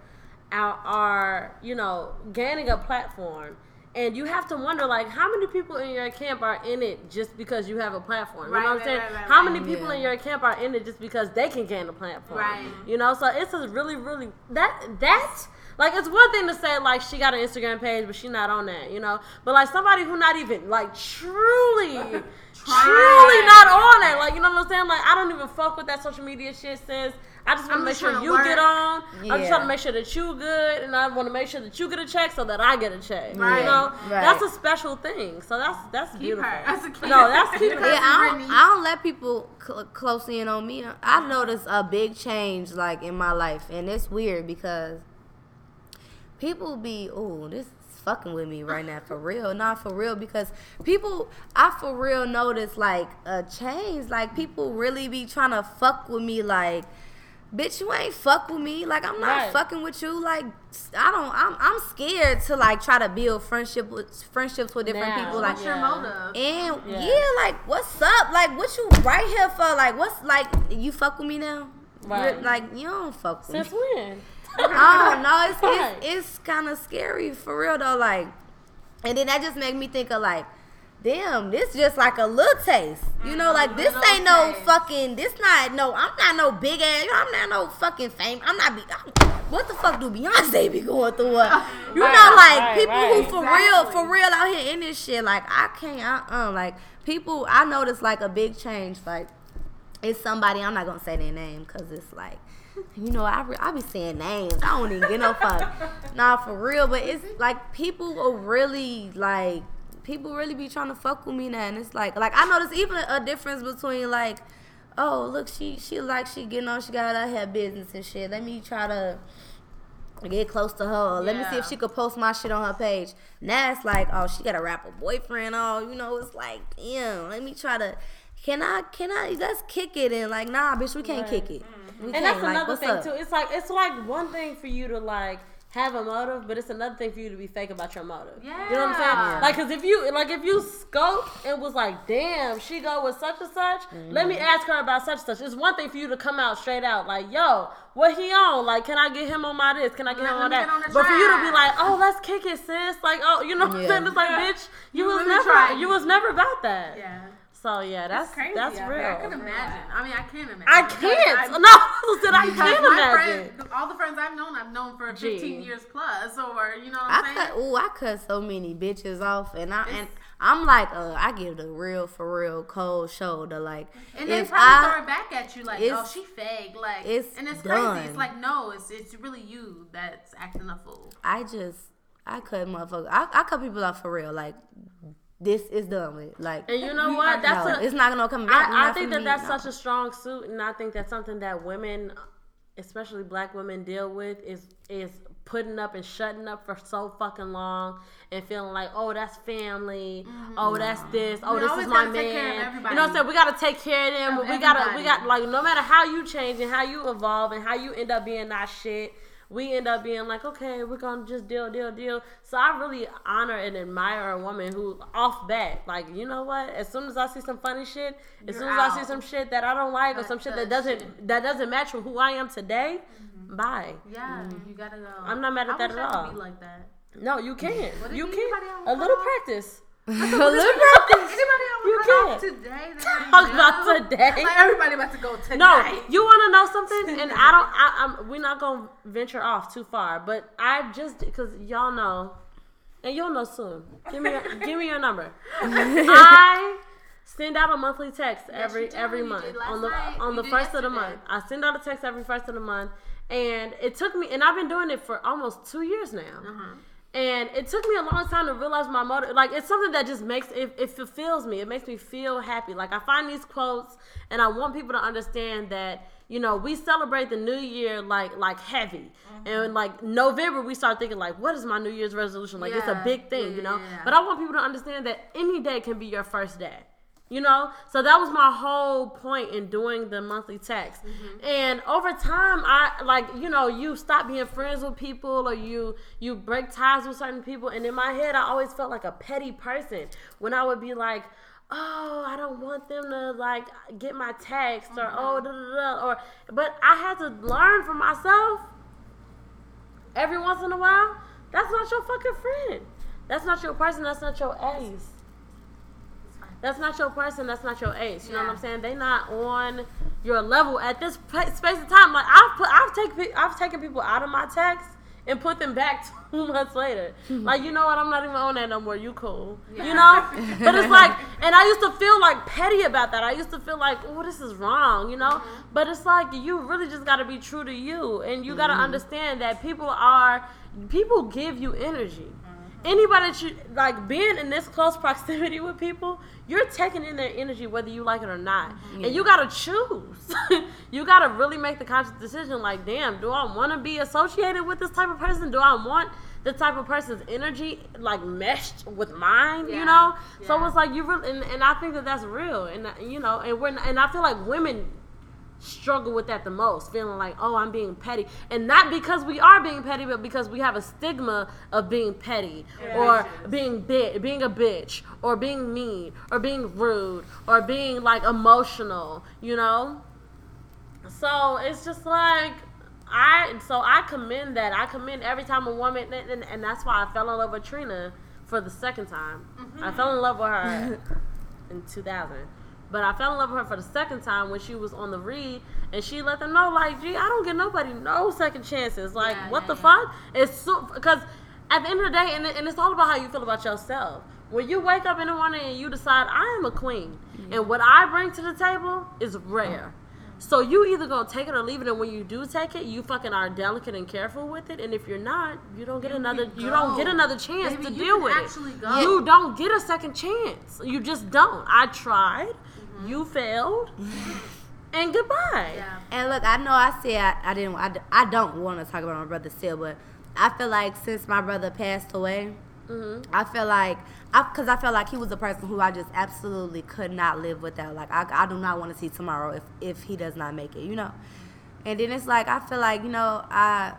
are, are you know gaining a platform. And you have to wonder, like, how many people in your camp are in it just because you have a platform? You Right, know what I'm saying? right, right, how many people Yeah. in your camp are in it just because they can gain a platform? Right. You know, so it's a really, really that that like it's one thing to say like she got an Instagram page, but she not on that, you know. But like somebody who not even like truly, truly not on that, like you know what I'm saying? Like I don't even fuck with that social media shit. Says I just want to make sure you work. get on. I'm just trying to make sure that you good, and I want to make sure that you get a check so that I get a check. Right. You know, Right. that's a special thing. So that's that's Keep beautiful. her. That's a key. No, that's Keep her. Yeah, I don't, I don't let people cl- close in on me. I've noticed a big change like in my life, and it's weird because people be oh this is fucking with me right now for real, not for real because people I for real notice like a change. Like people really be trying to fuck with me like. Bitch, you ain't fuck with me. Like I'm not Right. fucking with you. Like I don't. I'm. I'm scared to like try to build friendship with friendships with different Now. people. Like What's your Yeah. motive? and Yeah. yeah. like what's up? Like what you right here for? Like what's like you fuck with me now? Right. Like you don't fuck with Since me. Since when? I don't know. It's Right. it's, it's kind of scary for real though. Like, and then that just made me think of like, damn, this just like a little taste. You know, like this ain't no fucking. This not no. I'm not no big ass. You know, I'm not no fucking fame. I'm not. Be, I'm, what the fuck do Beyonce be going through? Uh, you Right, know, like right, people right. who for real, for real out here in this shit. Like I can't. Uh, uh like people. I noticed like a big change. Like it's somebody I'm not gonna say their name because it's like, you know, I, re- I be saying names. I don't even get no fuck. nah, for real. But it's like people will really like people really be trying to fuck with me now, and it's like like I know there's even a difference between like, oh look she she like she getting on she got out her business and shit. Let me try to get close to her. Let me see if she could post my shit on her page. Now it's like, oh, she got a rapper boyfriend. Oh, you know, it's like, damn. Let me try to. Can I? Can I? Let's kick it and like, nah, bitch, we can't kick it. Mm-hmm. We And that's like, another thing up? too. It's like it's like one thing for you to like have a motive, but it's another thing for you to be fake about your motive. Yeah. You know what I'm saying? Yeah. Like, cause if you like if you scope and was like, damn, she go with such and such. Let me Mm-hmm. ask her about such and such. It's one thing for you to come out straight out like, yo, what he on? Like, can I get him on my this? Can I get Let him on that? on but for you to be like, oh, let's kick it, sis. Like, oh, you know what I'm Yeah. saying? It's like, bitch, you, You was really never, tried. you was never about that. Yeah. So yeah, that's That's crazy. that's real. I can imagine. I mean, I can't imagine. I can't. I- no, I said I can't imagine. friends, all the friends I've known, I've known for Gee. 15 years plus, or you know what I'm I saying? cut. Ooh, I cut so many bitches off, and I and I'm like, uh, I give the real for real cold shoulder. Like, And they probably I, throw it back at you like, "Oh, she fake." Like, it's and it's done. crazy. It's like, no, it's it's really you that's acting a fool. I just, I cut motherfucker. I, I cut people off for real. Like, this is done with. Like, And you know what? That's no, a, it's not gonna come back. I, I think that me, that's no. such a strong suit, and I think that's something that women, especially black women, deal with is is putting up and shutting up for so fucking long and feeling like, oh, that's family, mm-hmm. oh, that's this, oh, We this is my gotta take care of man. everybody. You know what I'm saying? We gotta take care of them, Of but we gotta, we everybody. got like, no matter how you change and how you evolve and how you end up being that shit. We end up being like, okay, we're gonna just deal, deal, deal. So I really honor and admire a woman who, off bat, like, you know what? As soon as I see some funny shit, as You're soon as I see some shit that I don't like or some shit that doesn't shit. that doesn't match with who I am today, mm-hmm. bye. Yeah, mm-hmm. you gotta go. I'm not mad at I that at all. Be like that. No, you can't. You can't. A little practice. Little. Anybody You can't. today? Talk about today. Like everybody about to go tonight. No, you want to know something, and I don't. I, I'm. We're not gonna venture off too far, but I just because y'all know, and you'll know soon. Give me, your, give me your number. I send out a monthly text every do. every month on the night. on You the first of the month. I send out a text every first of the month, and it took me, and I've been doing it for almost two years now. Uh-huh. And it took me a long time to realize my motive. Like it's something that just makes it, it fulfills me. It makes me feel happy. Like I find these quotes, and I want people to understand that you know we celebrate the new year like like heavy, mm-hmm. and like November we start thinking like, what is my New Year's resolution? Like it's a big thing, Yeah, you know. yeah, yeah. But I want people to understand that any day can be your first day. You know, so that was my whole point in doing the monthly text. Mm-hmm. And over time, I like you know you stop being friends with people or you you break ties with certain people. And in my head, I always felt like a petty person when I would be like, oh, I don't want them to like get my text or Mm-hmm. oh da da da or. But I had to learn for myself every once in a while. That's not your fucking friend. That's not your person. That's not your ace. That's not your person. That's not your ace. You know what I'm saying? They not on your level at this space of time. Like I've put, I've taken, I've taken people out of my text and put them back two months later. like you know what? I'm not even on that no more. You cool? You know? but it's like, and I used to feel like petty about that. I used to feel like, oh, this is wrong. You know? Mm-hmm. But it's like you really just got to be true to you, and you got Mm-hmm. to understand that people are, people give you energy Mm-hmm. anybody that you like being in this close proximity with people, you're taking in their energy whether you like it or not. Mm-hmm. And you gotta choose. you gotta really make the conscious decision like, damn, do I wanna be associated with this type of person? Do I want the type of person's energy like meshed with mine, you Yeah. know? So it's like you really, and, and I think that that's real. And, you know, and we're, and I feel like women struggle with that the most, feeling like, oh, I'm being petty. And not because we are being petty, but because we have a stigma of being petty or being bit, being a bitch or being mean or being rude or being like emotional, you know? So it's just like I so I commend that. I commend every time a woman and, and, and that's why I fell in love with Trina for the second time. Mm-hmm. I fell in love with her in 2000. But I fell in love with her for the second time when she was on the read, and she let them know, like, gee, I don't give nobody no second chances. Like, Yeah, what yeah, the yeah. fuck? It's so because at the end of the day, and, and it's all about how you feel about yourself. When you wake up in the morning and you decide I am a queen, and what I bring to the table is rare. So you either gonna take it or leave it, and when you do take it, you fucking are delicate and careful with it. And if you're not, you don't get another. You don't get another chance Baby, to deal with it. go. You don't get a second chance. You just don't. I tried. Mm-hmm. You failed. and goodbye. Yeah. And look, I know I said I, I didn't. I, d- I don't want to talk about my brother still, but I feel like since my brother passed away, hmm I feel like I because I felt like he was a person who I just absolutely could not live without. Like I, I do not want to see tomorrow if if he does not make it, you know. And then it's like I feel like you know I.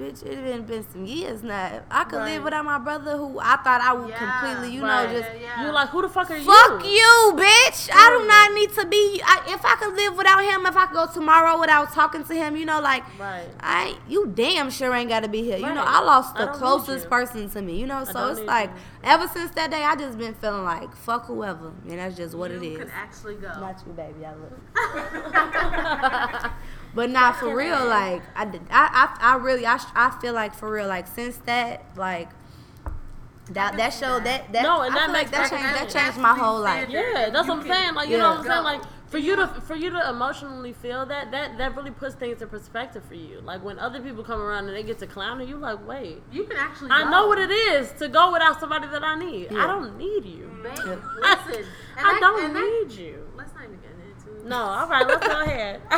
Bitch, it been been some years now. I could Right. live without my brother, who I thought I would Yeah, completely, you Right. know, just Yeah, yeah. You like who the fuck are you? Fuck you? you, bitch. I do not need to be. I, if I could live without him, if I could go tomorrow without talking to him, you know, like, Right. I you damn sure ain't got to be here. You know, I lost the don't closest person to me. You know, so it's like you. ever since that day, I just been feeling like fuck whoever, and that's just what it is. you can actually go. Not you, baby. I look. But not for real. Like I, I, I, I really, I, I feel like for real. Like since that, like that, can that see showed that. that, that. No, and that makes like that changed, that changed my whole life. Yeah, that's You what I'm can saying. Like you Yeah. know what I'm saying. Like for you to for you to emotionally feel that that that really puts things in perspective for you. Like when other people come around and they get to clowning you, like wait, You can actually. I go. know what it is to go without somebody that I need. Yeah. I don't need you. Babe, listen. And I that- don't and that- need you. Let's not even get into it. No, all right, let's go ahead.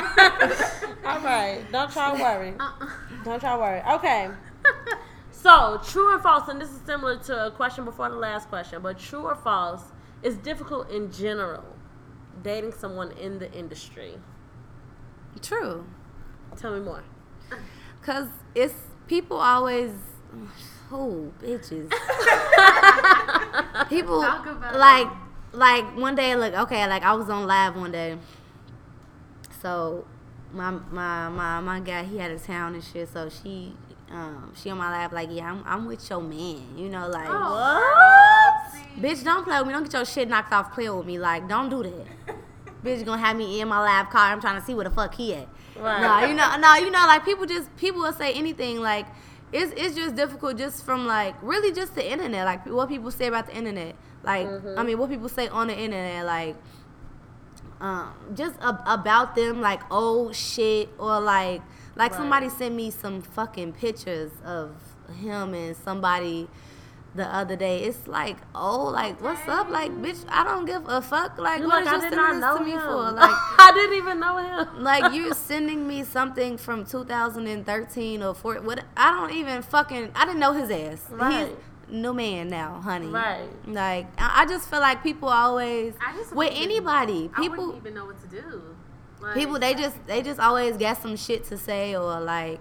all right, don't try to worry. Uh-uh. Don't try to worry. Okay. So, true or false, and this is similar to a question before the last question, but true or false, it's difficult in general dating someone in the industry. True. Tell me more. Cause it's people always, oh bitches. people Talk about like it. Like one day like okay like I was on live one day. So my my my my guy he had a town and shit. So she um she on my live like yeah I'm I'm with your man. You know like Oh, see? bitch don't play with me. Don't get your shit knocked off playing with me. Like don't do that. bitch gonna have me in my live car. I'm trying to see where the fuck he at. Right. No, you know, no, you know, like people just people will say anything. Like it's it's just difficult just from like really just the internet. Like what people say about the internet. Like I mean, what people say on the internet. Like um, just ab- about them, like old shit or like like Right. somebody sent me some fucking pictures of him and somebody the other day. It's like, oh, like what's up, like bitch? I don't give a fuck. Like You what is you sending this to me him. for? Like I didn't even know him. like you're sending me something from 2013 or 4 what I don't even fucking I didn't know his ass. Right. He's no man now, honey. Right. Like I I just feel like people always I just with anybody, I people wouldn't even know what to do. Like, people they just they just always got some shit to say or like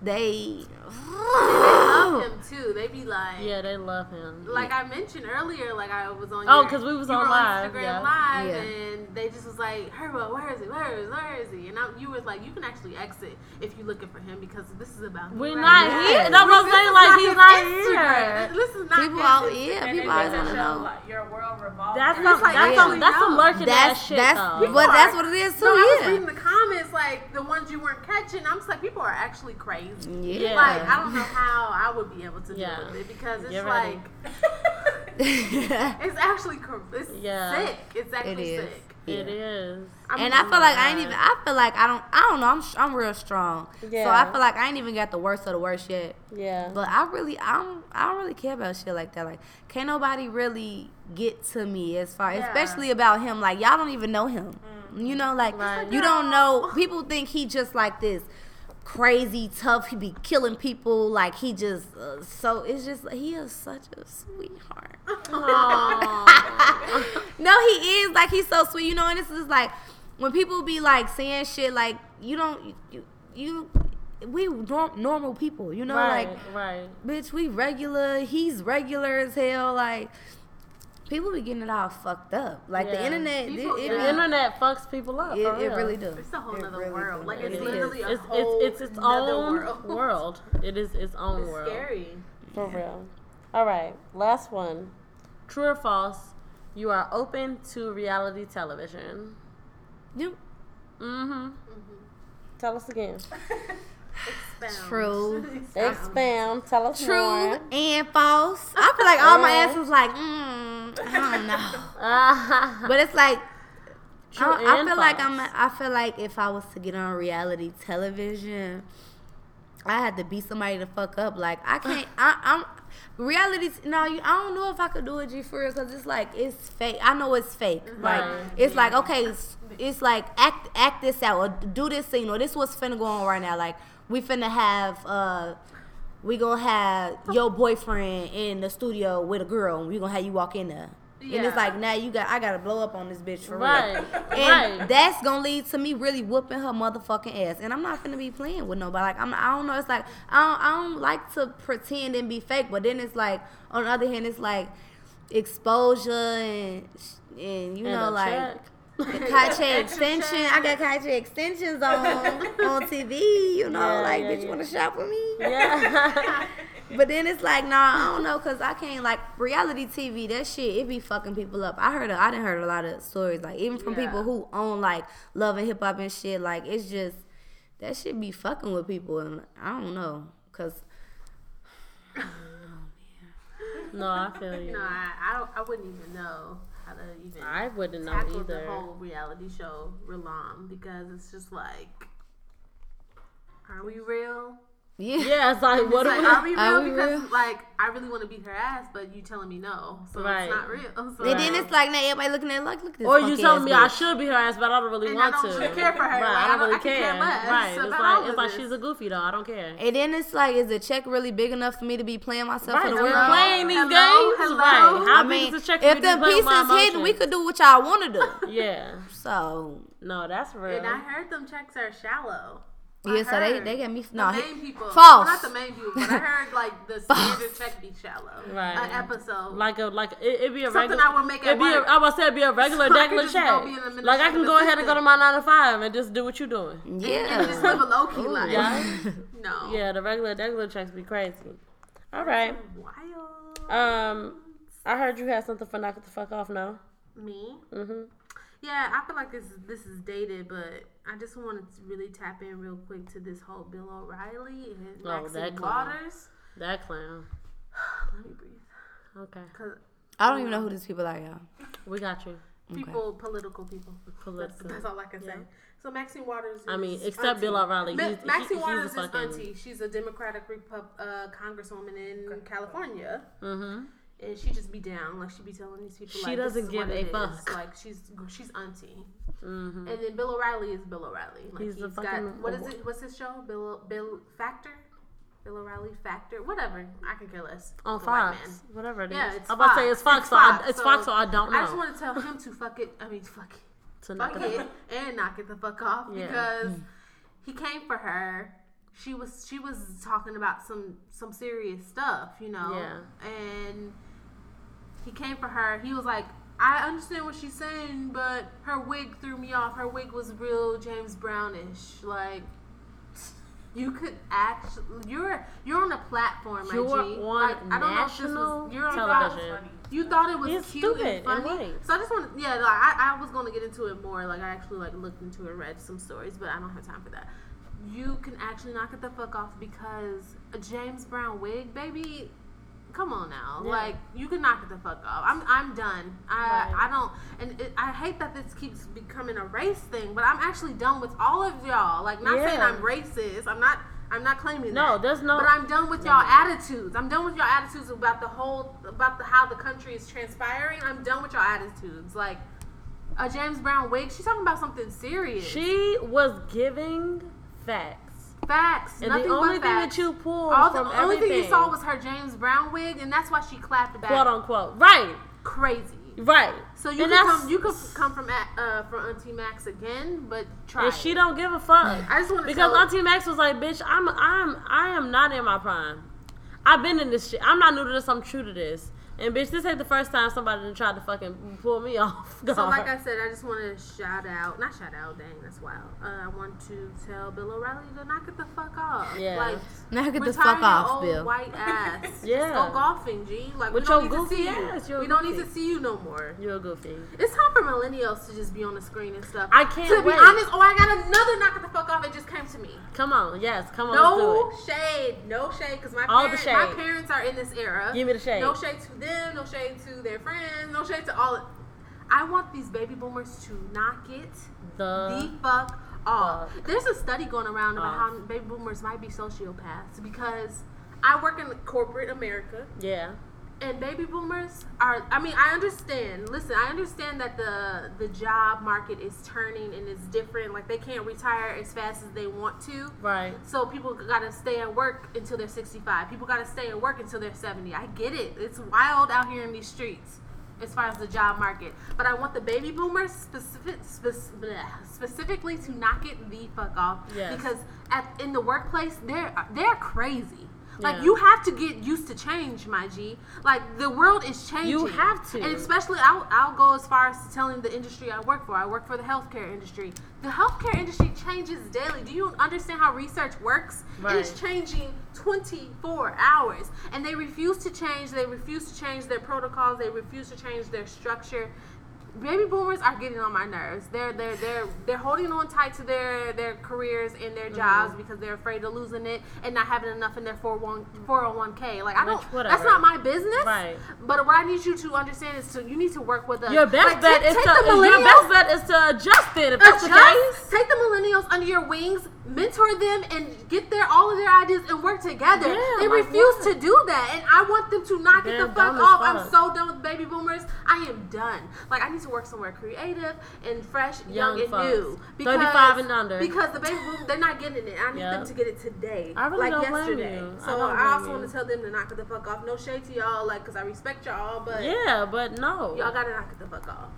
they love him too. They be like, Yeah, they love him. like I mentioned earlier, like I was on. Oh, 'cause we was you on were live, Instagram yeah. live, Yeah. and they just was like, "Herbo, where is he? Where is? Where is he?" And I, you was like, "You can actually exit if you're looking for him because this is about We're right not now." here. Yes. That's what I'm This saying. is Like he's not Instagram. here. This is not people his out Instagram. yeah, And people always want to show know. like your world revolves. That's around some, like, that's yeah. some, that's some know. lurking That's ass shit that's though. but that's what it is too. No, I was reading the comments, like the ones you weren't catching. I'm just like, people are actually crazy. Yeah. Like, I don't know how I would be able to Yeah. deal with it because it's Get ready. like it's actually cor- it's Yeah. sick. It's actually is. sick. It is. I'm and I feel like I ain't even. I feel like I don't. I don't know. I'm. I'm real strong. Yeah. So I feel like I ain't even got the worst of the worst yet. Yeah. But I really, I don't, I don't really care about shit like that. Like, can't nobody really get to me as far, Yeah. especially about him. Like, y'all don't even know him. Mm. You know, like Right. you don't know. People think he just like this crazy tough. He be killing people. Like he just. Uh, so it's just he is such a sweetheart. No, he is like he's so sweet. You know, and this is like when people be like saying shit like you don't you you. We norm- normal people, you know, right, like right. bitch, we regular. He's regular as hell. Like people be getting it all fucked up. Like the internet, People- it, it, The internet fucks people up. it, it really does. It's a whole other really world. do. Like It it's is. literally a It's, whole it's, it's its nother own world. world. It is its own It's world. scary. For real. All right, last one. True or false? You are open to reality television. You, Mm-hmm. Tell us again. it's Expound. True. Expound. Tell us True more. and false. I feel like all my Uh-huh. answers like, mm, I don't know. Ah, But it's like True I, I and feel like. I'm. I feel like if I was to get on reality television, I had to beat somebody to fuck up. Like I can't. I, I'm reality. No, you, I don't know if I could do it G for real because it's like it's fake. I know it's fake. Like Right. it's like okay, it's, it's like act act this out or do this scene or this what's finna go on right now. Like we finna have. uh we gonna have your boyfriend in the studio with a girl, and we gonna have you walk in there. And it's like now you got I gotta blow up on this bitch for real. right. And right. that's gonna lead to me really whooping her motherfucking ass. And I'm not gonna be playing with nobody. Like I'm, I don't know. It's like I don't, I don't like to pretend and be fake. But then it's like on the other hand, it's like exposure and and you And know like check. The extension. I got Kaiche extensions on on TV. You know, Yeah, like yeah, bitch, yeah. wanna shop with me? Yeah. But then it's like, nah, I don't know, cause I can't like reality TV. That shit, it be fucking people up. I heard, a, I didn't heard a lot of stories, like even from Yeah. people who own like love and hip hop and shit. Like it's just that shit be fucking with people, and I don't know, cause no, I feel you. No, I, I don't. I wouldn't even know how to even I wouldn't know either. the whole reality show Relam because it's just like, are we real? Yeah, Yeah, it's like what It's do like, we? are we real? Are we because real? like I really want to beat her ass, but you telling me no, so Right. it's not real. So and then it's like now everybody looking at it like, look at this. Or you telling ass me I should be her ass, but I don't really And I don't to. really care for her. Right, Like, I I don't don't- really I care care. less Right, it's like it's like she's a goofy though. I don't care. And then it's like, is the check really big enough for me to be playing myself Right, in the we're world? playing these Hello? games. Hello? Right. How I big mean, is the check if for the you to play with pieces hidden, we could do what y'all want to do. Yeah. So No, that's real. And I heard them checks are shallow. Yeah, I so they they get me. The No, main people. false. Well, not the main people, but I heard like the standard check be shallow. Right. An episode. Like a like it, it'd be a Something regular. I would make at it'd be a, work. I would say it'd be a regular So I regular could just go check. be an administrative Like I can go ahead and go to my nine to five and just do what you're doing. yeah. and just live a low key Ooh, life. yeah. No. Yeah, the regular regular checks be crazy. All right. Wild. Um, I heard you had something for knock it the fuck off. No. Me? Mhm. Yeah, I feel like this is this is dated, but I just wanted to really tap in real quick to this whole Bill O'Reilly and Oh, Maxine that clown. Waters. That clown. Let me breathe. Okay, Cause I don't even know who these people are, y'all. we got you. people, political people. That's, Political. that's all I can say. So Maxine Waters. Is I mean, except auntie. Bill O'Reilly. Ma- He's- Maxine he's Waters a is fucking- auntie. She's a Democratic Repub- uh, congresswoman in California. Mm-hmm. And she just be down, like she be telling these people. She like, doesn't give a is. fuck. Like she's she's auntie, Mm-hmm. and then Bill O'Reilly is Bill O'Reilly. Like He's he's the got fucking- what is it? What's his show? Bill Bill Factor, Bill O'Reilly Factor, whatever. I can care less. On Fox, whatever it is. Yeah, it's I'm about to say it's Fox, so I, it's Fox, so I don't know. I just want to tell him to fuck it. I mean, fuck it, to fuck it it, and knock it the fuck off Yeah. because he came for her. She was she was talking about some some serious stuff, you know. Yeah. And he came for her. He was like, I understand what she's saying, but her wig threw me off. Her wig was real James Brownish. Like, you could actually, you're you're on a platform, my You're G. on like, I don't know if this was, you're on television. You thought it was He's cute stupid and and funny. white. so I just want, yeah, like I, I was going to get into it more. Like I actually like looked into and read some stories, but I don't have time for that. You can actually knock it the fuck off because a James Brown wig, baby. Come on now, Yeah. like you can knock it the fuck off. I'm I'm done. I Right. I don't, and it, I hate that this keeps becoming a race thing. But I'm actually done with all of y'all. Like not saying I'm racist. I'm not. I'm not claiming No, that. there's no- But I'm done with y'all attitudes. I'm done with y'all attitudes about the whole about the how the country is transpiring. I'm done with y'all attitudes. Like a James Brown wig. She's talking about something serious. She was giving facts. Facts. And nothing the only but thing facts. that you pulled All from the only everything, thing you saw was her James Brown wig, and that's why she clapped back. quote unquote, right, Crazy. right. So you And can that's- come. You could come from a- uh, from Auntie Max again, but try. and it. she don't give a fuck. I just want to because tell, Auntie Max was like, "Bitch, I'm, I'm, I am not in my prime. I've been in this shit. I'm not new to this. I'm true to this. And bitch, this ain't the first time somebody tried to fucking pull me off. So, like I said, I just want to shout out, not shout out, dang, that's wild. Uh, I want to tell Bill O'Reilly to knock it the fuck off. Yeah. Like, Knock it the fuck your off, old Bill. white ass. Yeah. Just go golfing, G. Like, With we don't your need to goofy see ass, you. you're We don't need to see you no more. You're a goofy. It's time for millennials to just be on the screen and stuff. I can't To be honest, oh, I got another knock it the fuck off. It just came to me. Come on, yes, come on, No let's do shade, no shade, because my All parents, my parents are in this era. Give me the shade. No shade to them, no shade to their friends, no shade to all. I want these baby boomers to knock it the the fuck off. fuck There's a study going around about off. how baby boomers might be sociopaths because I work in corporate America yeah. And baby boomers are i mean i understand. Listen i understand that the the job market is turning and it's different. Like they can't retire as fast as they want to. Right. so people gotta stay at work until they're 65 people gotta stay at work until they're 70 i get it. It's wild out here in these streets as far as the job market. But i want the baby boomers specific, spec- bleh, specifically to knock it the fuck off. Yes. because at in the workplace they're they're crazy like Yeah. you have to get used to change, my G. Like the world is changing. You have to. and especially I'll, I'll go as far as telling the industry I work for. I work for the healthcare industry. The healthcare industry changes daily. Do you understand how research works? It is changing 24 hours, and they refuse to change. They refuse to change their protocols. They refuse to change their structure. Baby boomers are getting on my nerves. They're they're they're they're holding on tight to their their careers and their jobs Mm-hmm. because they're afraid of losing it and not having enough in their 401k. Like I Which, don't. whatever. That's not my business. Right. But what I need you to understand is to you need to work with us. Your best Like, bet take- is take to your best bet is to adjust it if that's the Adjust, case. take the millennials under your wings, mentor them, and get their all of their ideas and work together. Yeah, they refuse to do that, and I want them to knock it the fuck off. I'm so done with baby boomers. I am done. Like I need to work somewhere creative and fresh, young, Young and folks. new. 35 and under. Because the baby boomers, they're not getting it. I need Yeah. them to get it today, I really like don't blame yesterday. you. I So don't I, also you. want to tell them to knock it the fuck off. No shade to y'all, like, cause I respect y'all, but Yeah, but no. y'all gotta knock it the fuck off.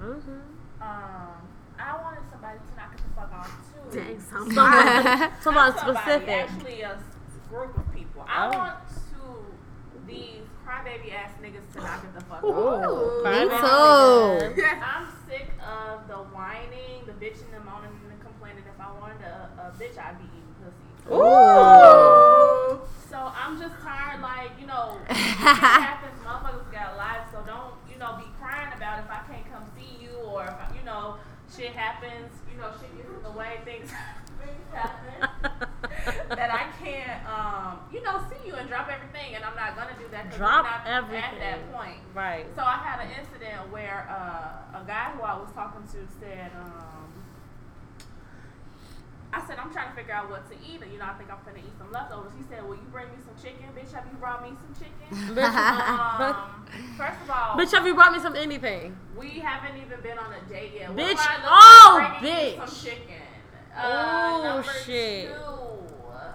mm-hmm. Um, I wanted somebody to knock it the fuck off too. Dang, somebody. Someone, someone somebody, specific. Actually, a s- group of people. I Oh. want to these crybaby ass niggas to knock it the fuck Ooh. off. Crybaby too. ass. I'm sick of the whining, the bitching, the moaning, and the complaining. If I wanted a, a bitch, I'd be eating pussy. Ooh. So I'm just tired, like, you know, shit happens, motherfuckers got lives, so don't, you know, be crying about if I can't come see you or if, I, you know, shit happens, you know, shit gets in the way, things, things happen that I can't, um, you know, see you and drop everything, and I'm not gonna do that Drop not everything. at that point. Right. So I had an incident where uh, a guy who I was talking to said, um, I said, I'm trying to figure out what to eat. You know, I think I'm gonna eat some leftovers. He said, Will you bring me some chicken? Bitch, have you brought me some chicken? Um, first of all, bitch, have you brought me some anything? we haven't even been on a date yet. Bitch, oh, like bitch. some chicken? Oh, Uh, number shit. Two,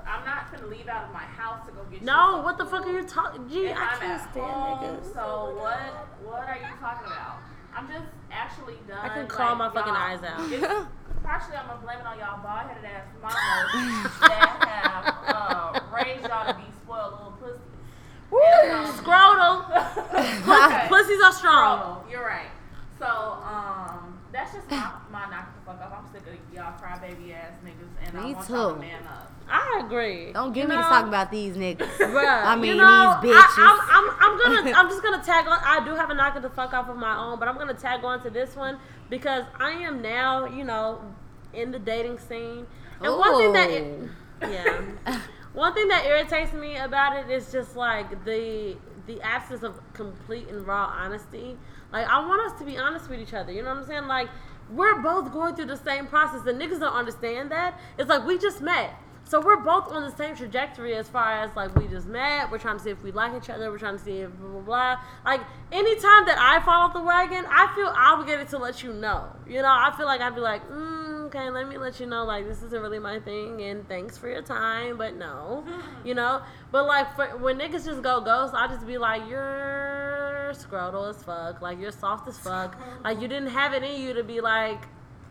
I'm not gonna leave out of my house to go get you No, what the fuck are you talking? Gee, I I'm can't stand home, niggas. So what? What are you talking about? I'm just actually done. I can crawl my fucking eyes out. It's, partially, I'm gonna blame it on y'all bald headed ass mamas that have uh, raised y'all to be spoiled little pussies. Woo, And, um, scrotal. Okay. Pussies are strong. Scrotal, You're right. So um, that's just my, my knock the fuck up. I'm sick of y'all crybaby ass niggas, and I Me want y'all to man up. I agree. Don't get You me to talk about these niggas. Bruh, I mean, you know, these bitches. I, am gonna, I'm just gonna tag on. I do have a knock it the fuck off of my own, but I'm gonna tag on to this one because I am now, you know, in the dating scene. And one thing that, Ooh. yeah, one thing that irritates me about it is just like the the absence of complete and raw honesty. Like I want us to be honest with each other. You know what I'm saying? Like we're both going through the same process. The niggas don't understand that. It's like we just met. So we're both on the same trajectory as far as like we just met. We're trying to see if we like each other. We're trying to see if blah blah blah. Like anytime that I fall off the wagon, I feel obligated to let you know. You know, I feel like I'd be like, mm, okay, let me let you know. Like this isn't really my thing, and thanks for your time, but no, you know. But like for, when niggas just go ghost, I just be like, you're scrotal as fuck. Like you're soft as fuck. Like you didn't have it in you to be like,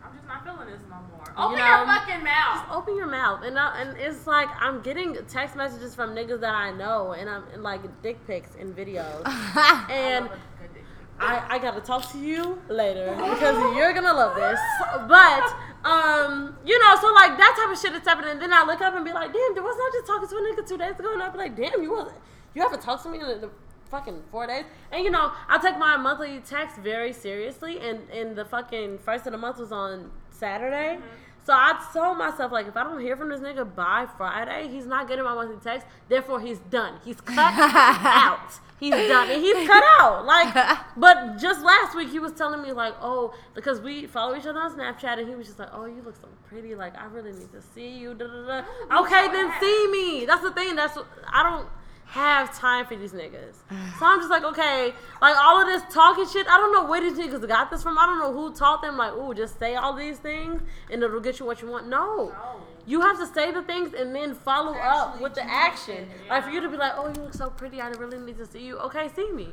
I'm just just not feeling this no more. Open know, your fucking mouth. Just open your mouth. And I, and it's like I'm getting text messages from niggas that I know and I'm and like dick pics and videos. And I love a good dick pic. I, I gotta talk to you later because you're gonna love this. But um you know so like that type of shit is happening. And then I look up and be like damn there was I just talking to a nigga two days ago and I'd be like damn you wasn't you haven't talked to me in the fucking four days? And you know I take my monthly text very seriously and and the fucking first of the month was on Saturday so I told myself, like, if I don't hear from this nigga by Friday, he's not getting my monthly text. Therefore, he's done. He's cut out. He's done. And he's cut out. Like, but just last week, he was telling me, like, oh, because we follow each other on Snapchat, and he was just like, oh, you look so pretty. Like, I really need to see you. Da, da, da. Oh okay, then see me. That's the thing. That's what, I don't have time for these niggas. So I'm just like, okay, like all of this talking shit, I don't know where these niggas got this from. I don't know who taught them, like, ooh, just say all these things and it'll get you what you want. No. No. You have to say the things and then follow up with the action. it, Like for you to be like, oh, you look so pretty. I really need to see you. Okay, see me.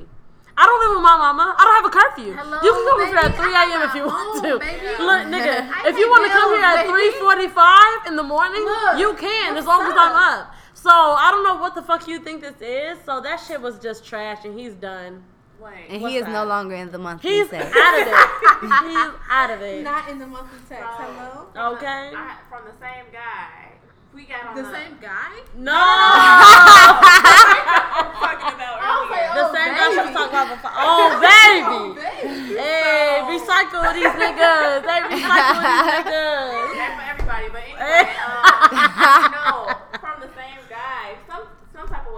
I don't live with my mama. I don't have a curfew. Hello, you can come over here at 3 a.m. if you want to. baby. Look, nigga, I if you want to come here at baby. 3:45 in the morning, Look, you can as long as I'm up? Up. So I don't know what the fuck you think this is. So that shit was just trash, and he's done. Wait. And he is that? no longer in the monthly He's set. out of it. he's out of it. Not in the monthly text. So, Hello. from the- Okay. I, from the same guy. We got on The same guy. No. I'm talking about I was like, earlier. the Oh, same guy she was talking about before. Oh baby. Oh, baby. Hey, recycle these niggas. They recycle these niggas. Not for everybody, but anyway, um, no, from the same guy, some some type of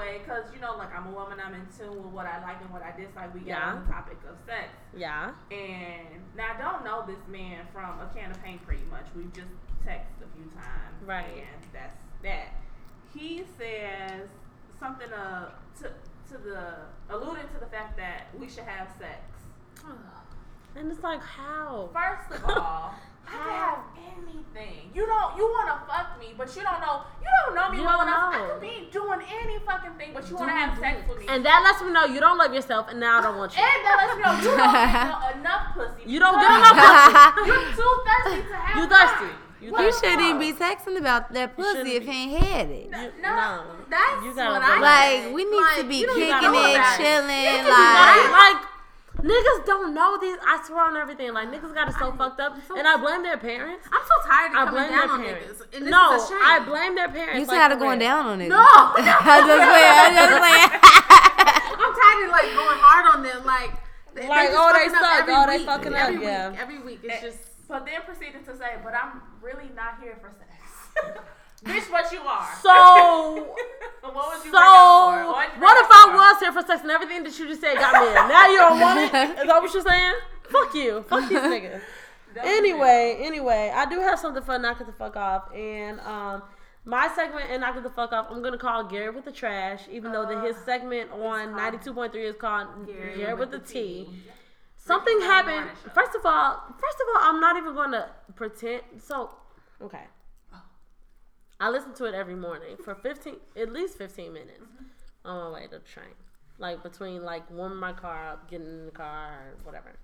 way, because you know, like I'm a woman, I'm in tune with what I like and what I dislike. We got Yeah. on the topic of sex, Yeah. and now I don't know this man from a can of paint, pretty much. We've just texted a few times, Right. And that's that. He says something uh to to the alluding to the fact that we should have sex. And it's like how? First of all, I can have anything. You don't. You want to fuck me, but you don't know. You don't know me You well enough. know. I could be doing any fucking thing, but you want to have sex with me. And that lets me know you don't love yourself, and now I don't want you. And that lets me know you don't get enough pussy. You don't get enough pussy. You're too thirsty to have. You thirsty. mine. You What You shouldn't even be texting about that pussy shouldn't if be. he ain't had it. No, You- no. That's You what I. Like think. we need to be you don't gotta kicking it, chilling, Like, like like niggas don't know these. I swear on everything. Like niggas got it so fucked up, and I blame their parents. I'm so tired of I coming blame down their on parents. niggas. And no, is a shame. I blame their parents. you like, of going real. down on it. No. I just playing. I just playing. I'm tired of like going hard on them. Like, they, Like, just oh, they suck. every Oh, they week. fucking up, every yeah. Week, every week, it's And- just. But then proceeded to say, "But I'm really not here for sex." Bitch, what you are? So, what was so bring for? What'd you what if I was here for sex and everything that you just said got me in? Now you don't want it? Is that what you're saying? Fuck you. Fuck these niggas. That's Anyway, anyway, I do have something for knock it the fuck off, and um, my segment in knock it the fuck off, I'm gonna call Gary with the trash, even though that his segment on 92.3 is called Gary, with, the T. Something happened. First of all, first of all, I'm not even gonna pretend. So, okay. I listen to it every morning for 15, at least 15 minutes on my way to the train. Like between like warming my car up, getting in the car, or whatever.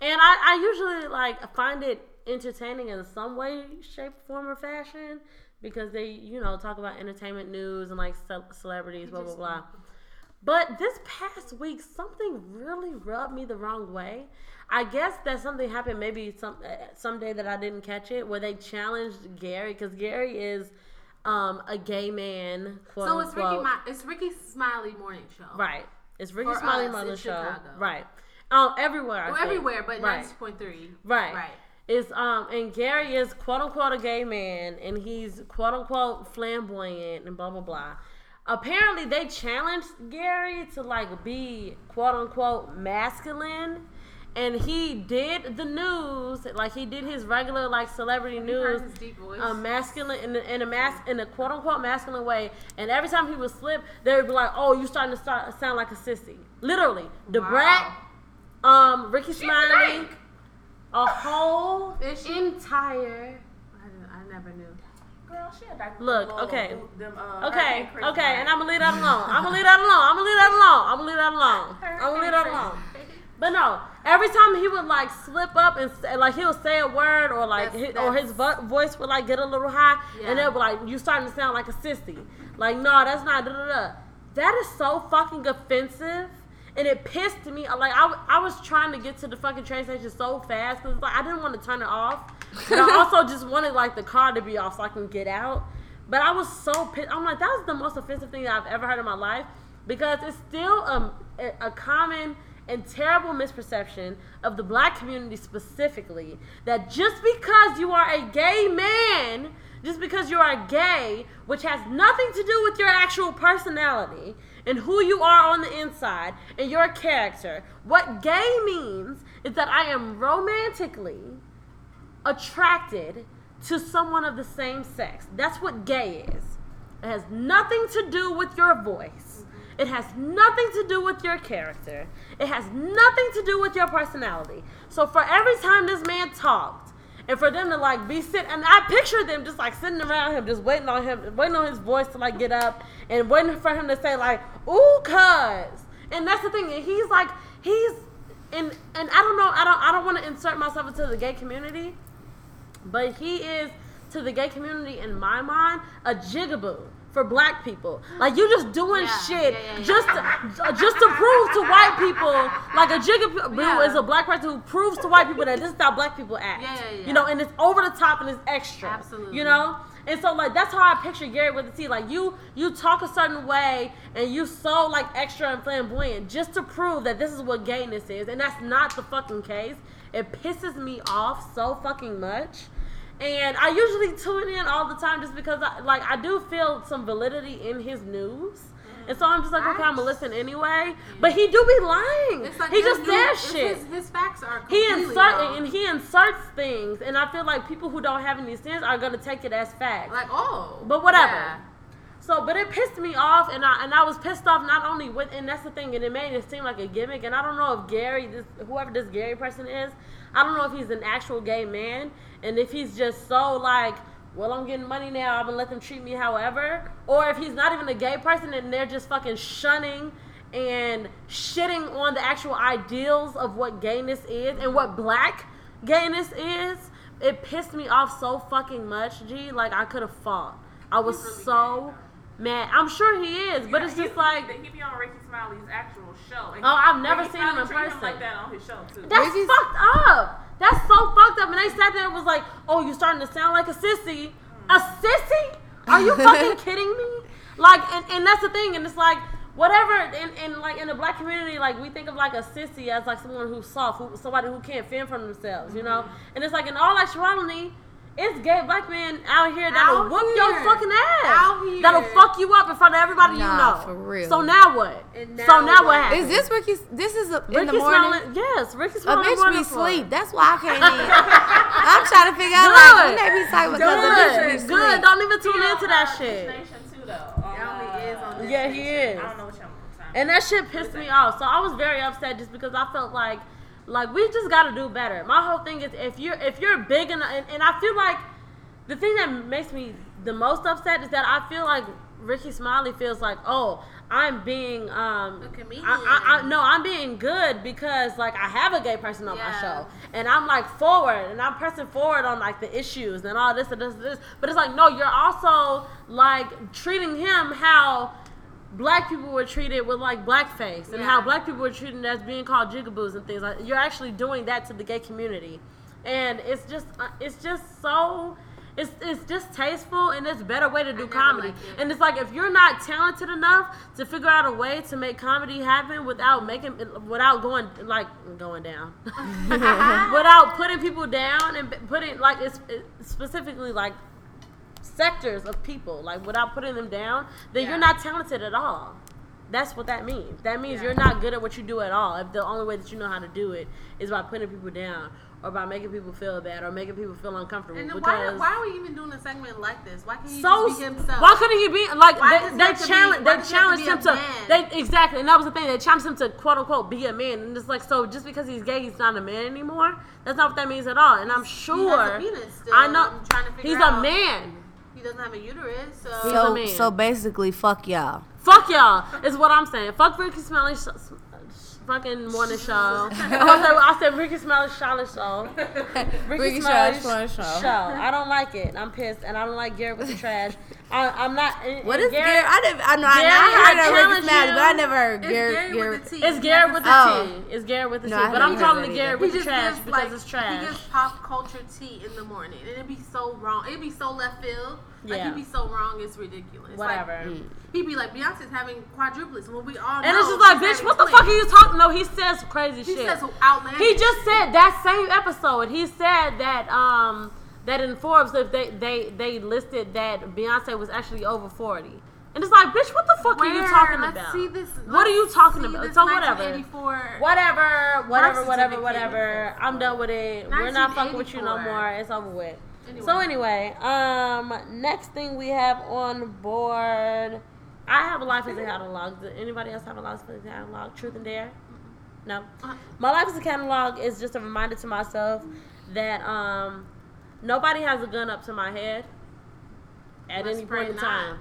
And I, I usually like find it entertaining in some way, shape, form, or fashion because they, you know, talk about entertainment news and like ce- celebrities, blah blah blah. But this past week, something really rubbed me the wrong way. I guess that something happened maybe some uh, someday that I didn't catch it, where they challenged Gary because Gary is um, a gay man, quote So it's Rickey. My, it's Rickey Smiley morning show. right. It's Rickey For Smiley us Mother Show, Chicago. right? Um, everywhere. I Well, think. everywhere, but right. ninety point three. Right. Right. Is um and Gary is quote unquote a gay man and he's quote unquote flamboyant and blah blah blah. Apparently they challenged Gary to like be quote unquote masculine and he did the news like he did his regular like celebrity Heard news his deep a masculine in a, in a mas in a quote unquote masculine way, and every time he would slip, they would be like, "Oh, you starting to start sound like a sissy." Literally, the Wow. brat, um, Rickey Smiley, stank. a whole she? entire. I, I never knew. Girl, she a dyke Look, okay. Them, uh, Okay, okay, and I'm gonna leave that alone. I'm gonna leave that alone. I'm gonna leave that alone. I'm gonna leave that alone. I'm gonna leave that alone. But no, every time he would like slip up and say, like he'll say a word or like That's- his, or his vo- voice would like get a little high and Yeah. it'll be like you starting to sound like a sissy. Like no, that's not da da da. That is so fucking offensive. And it pissed me. Like I, I was trying to get to the fucking train station so fast because like I didn't want to turn it off, but I also just wanted like the car to be off so I can get out. But I was so pissed. I'm like, that was the most offensive thing that I've ever heard in my life because it's still um, a, a common and terrible misperception of the black community specifically that just because you are a gay man, just because you are gay, which has nothing to do with your actual personality and who you are on the inside and your character, what gay means is that I am romantically attracted to someone of the same sex. That's what gay is. It has nothing to do with your voice. It has nothing to do with your character. It has nothing to do with your personality. So for every time this man talked, and for them to like be sitting, and I picture them just like sitting around him, just waiting on him, waiting on his voice to like get up, and waiting for him to say like, "Ooh, cuz," and that's the thing. And he's like, he's, and and I don't know, I don't, I don't want to insert myself into the gay community, but he is to the gay community in my mind a jigaboo for black people. Like you're just doing Yeah, shit yeah, yeah, just to, just to prove to white people like a jigaboo is a black person who proves to white people that this is how black people act. Yeah, yeah, yeah. You know, and it's over the top and it's extra. Absolutely. You know? And so like that's how I picture Gary with the T. Like you you talk a certain way and you so like extra and flamboyant just to prove that this is what gayness is. And that's not the fucking case. It pisses me off so fucking much. And I usually tune in all the time just because I like I do feel some validity in his news. Mm-hmm. And so I'm just like, okay, I'm gonna listen anyway. But he do be lying. It's like he just says shit His, his facts are he insert wrong. and he inserts things, and I feel like people who don't have any sense are gonna take it as fact. like oh, But whatever. yeah. So, but it pissed me off, and I and I was pissed off not only with, and that's the thing, and it made it seem like a gimmick. And I don't know if Gary, this whoever this Gary person is, I don't know if he's an actual gay man, and if he's just so like, well, I'm getting money now, I'm gonna let them treat me however, or if he's not even a gay person and they're just fucking shunning and shitting on the actual ideals of what gayness is and what black gayness is. It pissed me off so fucking much, G. Like I could have fought. I was really so mad. I'm sure he is, but it's just like he be on Rickey Smiley's actual show. And Oh, I've never seen him in Smiley treat person. like that on his show too. that's Rickey's- fucked up. That's so fucked up. And they sat there and was like, "Oh, you're starting to sound like a sissy? A sissy? Are you fucking kidding me?" Like, and, and that's the thing. And it's like whatever. And, and like in the black community, like we think of like a sissy as like someone who's soft, who, somebody who can't fend for themselves, you know. Mm-hmm. And it's like in all actuality. It's gay black men out here that'll Out whoop your fucking ass. Out here. That'll fuck you up in front of everybody you know. for real. So now what? And so now now what what? happens? Is this Rickey? This is a, in the morning. Smiley? Yes, Rickey A Smiley. bitch morning be sleep. That's why I can't even. I'm trying to figure out like when Good. they be talking because a bitch be Good, sleep. good. Don't even tune into that uh, shit. Nation too, though. Yeah, he is uh, Yeah, he is. I don't know what channel. time. And that shit pissed me off. So I was very upset just because I felt like, like we just got to do better. My whole thing is if you're if you're big enough, and, and I feel like the thing that makes me the most upset is that I feel like Rickey Smiley feels like, oh, I'm being um A comedian. I, I, I, no, I'm being good because like I have a gay person on my show, and I'm like forward, and I'm pressing forward on like the issues and all this and this and this. But it's like no, you're also like treating him how black people were treated with like blackface, and how black people were treated as being called jigaboos and things like. You're actually doing that to the gay community, and it's just uh, it's just so. It's, it's distasteful and it's a better way to do comedy. it. And it's like if you're not talented enough to figure out a way to make comedy happen without making without going like going down, without putting people down and putting like it's, it's specifically like sectors of people like without putting them down, then Yeah. you're not talented at all. That's what that means. That means Yeah. you're not good at what you do at all. If the only way that you know how to do it is by putting people down or by making people feel bad or making people feel uncomfortable. And then why, why are we even doing a segment like this? Why can't he so just be himself? why couldn't he be like Why they, does they have be- challenge they have to challenged be him to man? they exactly and that was the thing they challenged him to quote unquote be a man and it's like so just because he's gay he's not a man anymore that's not what that means at all and I'm sure. I know I'm trying to figure he's out. a man He doesn't have a uterus, so, So man. so basically, fuck y'all. fuck y'all is what I'm saying fuck Rickey Smiley sh- sh- fucking morning show. I said, I said Rickey Smiley's Charlotte show. Rickey, Rickey Smiley's Smiley's show. show. I don't like it. I'm pissed, and I don't like Garrett with the trash. I, I'm not. What and is Garrett? I never. I know. I, Garrett, I I heard of Rickey challenge Smiley, you. but I never heard It's Garrett. Gary Garrett. with the T. It's Garrett with the Oh. T. It's Garrett with the No, T. I But I'm heard calling that it either. Garrett He with the just trash gives because like it's he gives pop culture tea in the morning, and it'd be so wrong. It'd be so left field. Like Yeah. he'd be so wrong. It's ridiculous. Whatever. Like, he'd be like Beyonce's having quadruplets, when we all know. And know it's just like, bitch, what the twins. fuck are you talking? No, he says crazy He shit. says outlandish. He just said that same episode. He said that um that in Forbes if they they they listed that Beyonce was actually over forty. And it's like, bitch, what the fuck are you Where? talking Let's about? See this, What are you talking about? So whatever. 1984 Whatever, whatever, whatever, whatever. I'm done with it. We're not fucking with you no more. It's over with. Anyway. So anyway, um, next thing we have on board, I have a life as a catalog. Does anybody else have a life as a catalog? Truth and Dare? No. Uh-huh. My life as a catalog is just a reminder to myself that um, nobody has a gun up to my head at Let's any point in not. time.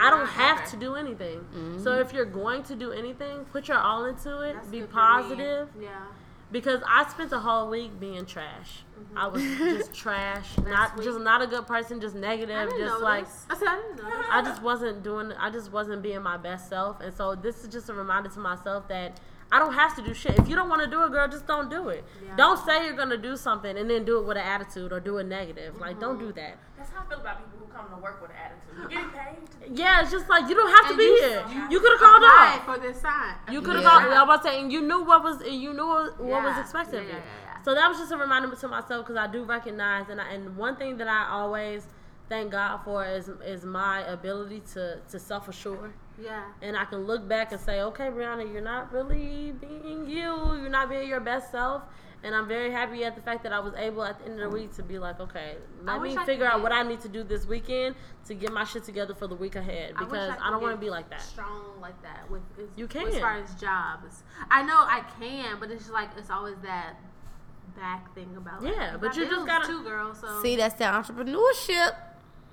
I don't have ever. to do anything. Mm-hmm. So if you're going to do anything, put your all into it. That's be positive. Yeah. Because I spent a whole week being trash. Mm-hmm. I was just trash. not sweet. just not a good person, just I negative, didn't just know like this. I said I didn't I just wasn't doing I just wasn't being my best self. And so this is just a reminder to myself that I don't have to do shit. If you don't want to do it, girl, just don't do it. Yeah. Don't say you're gonna do something and then do it with an attitude or do it negative. Like don't Mm-hmm. do that. That's how I feel about people who come to work with an attitude. You're getting paid? Yeah, it's just like you don't have to And be you- here. you You could have called Apply off. for this sign. You could have Yeah. called. I was about to you knew what was you knew what, what was Yeah. expected of you. yeah, yeah. So that was just a reminder to myself because I do recognize, and I, and one thing that I always thank God for is is my ability to to self assure, Yeah. and I can look back and say, okay, Brianna, you're not really being you. You're not being your best self. And I'm very happy at the fact that I was able at the end of the week to be like, okay, let me figure out what I need to do this weekend to get my shit together for the week ahead I wish because I, could don't want to be like that. Strong like that with as, You as far as jobs. I know I can, but it's just like it's always that back thing about like, Yeah, you but you just got two girls. So See, that's the entrepreneurship.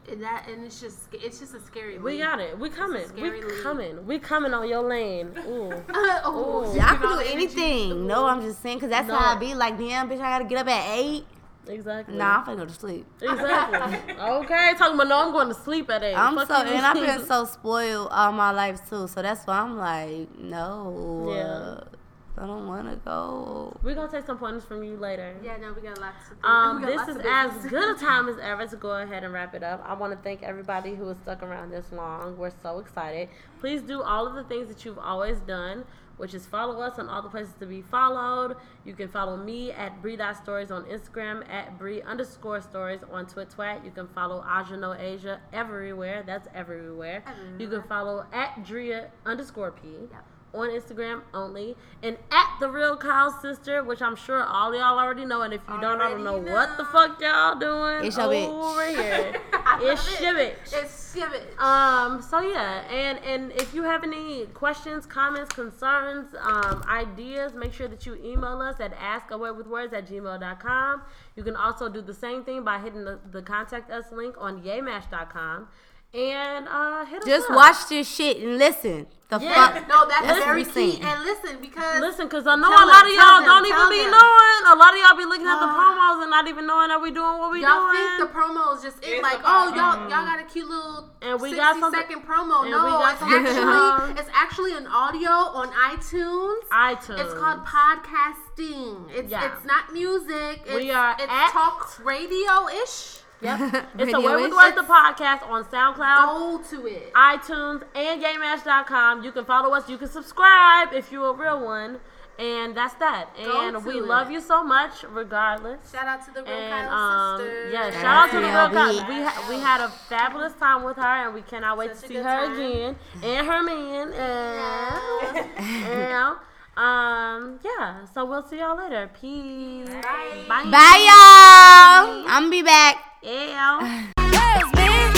And that and it's just it's just a scary. We got it. We coming. We scary coming. We coming on your lane. Ooh. oh, Ooh. you I can do the energy. anything. No, I'm just saying, cause that's No. how I be. Like, damn, bitch, I gotta get up at eight. Exactly. Nah, I'm finna go to sleep. Exactly. okay. Talking about no, I'm going to sleep at eight. I'm Fuck so, you. and I've been so spoiled all my life too. So that's why I'm like, no, Yeah. I don't want to go. We're gonna take some pointers from you later. Yeah, no, we got lots of. Things. Um, this is as good a time as ever to go ahead and wrap it up. I want to thank everybody who has stuck around this long. We're so excited. Please do all of the things that you've always done, which is follow us on all the places to be followed. You can follow me at Bree Dot Stories on Instagram, at Bree underscore Stories on TwitTwat. You can follow Aja No Asia everywhere. That's everywhere. You can follow at Drea underscore P Yep. On Instagram only, and at the real Kyle sister, which I'm sure all y'all already know. And if you don't, I don't know, Already what the fuck y'all doing It's your bitch. over here. I love it's it. bitch. It's your bitch. Um. So yeah, and and if you have any questions, comments, concerns, um, ideas, make sure that you email us at askawayWithWords at gmail.com. You can also do the same thing by hitting the, the contact us link on yaymash.com and uh, hit us Just up. watch this shit and listen. The Yeah. fuck. no, that's That's very key. saying. And listen, because Listen, cause I know a lot them, of y'all them, don't even tell be them. knowing. A lot of y'all be looking at the Uh, promos and not even knowing that we doing what we y'all doing. think the promo is just it, like, oh, y'all y'all got a cute little And we 60 got something- second promo. no, it's actually it's actually an audio on iTunes. iTunes. It's called podcasting. It's Yeah. it's not music. It's, We are it's at- talk radio ish. Yep. It's a Radio Where with is- Words the podcast on SoundCloud, Go to it. iTunes, and GameMash.com. You can follow us. You can subscribe if you're a real one. And that's that. Go And we it. love you so much, regardless. Shout out to the real And um, sisters. yeah, shout out to the real. Kyle. We ha- we had a fabulous time with her, and we cannot wait Such to see her time. again and her man. And, and Um, yeah. So we'll see y'all later. Peace. Bye. Bye, Bye y'all. I'm be back. Yeah.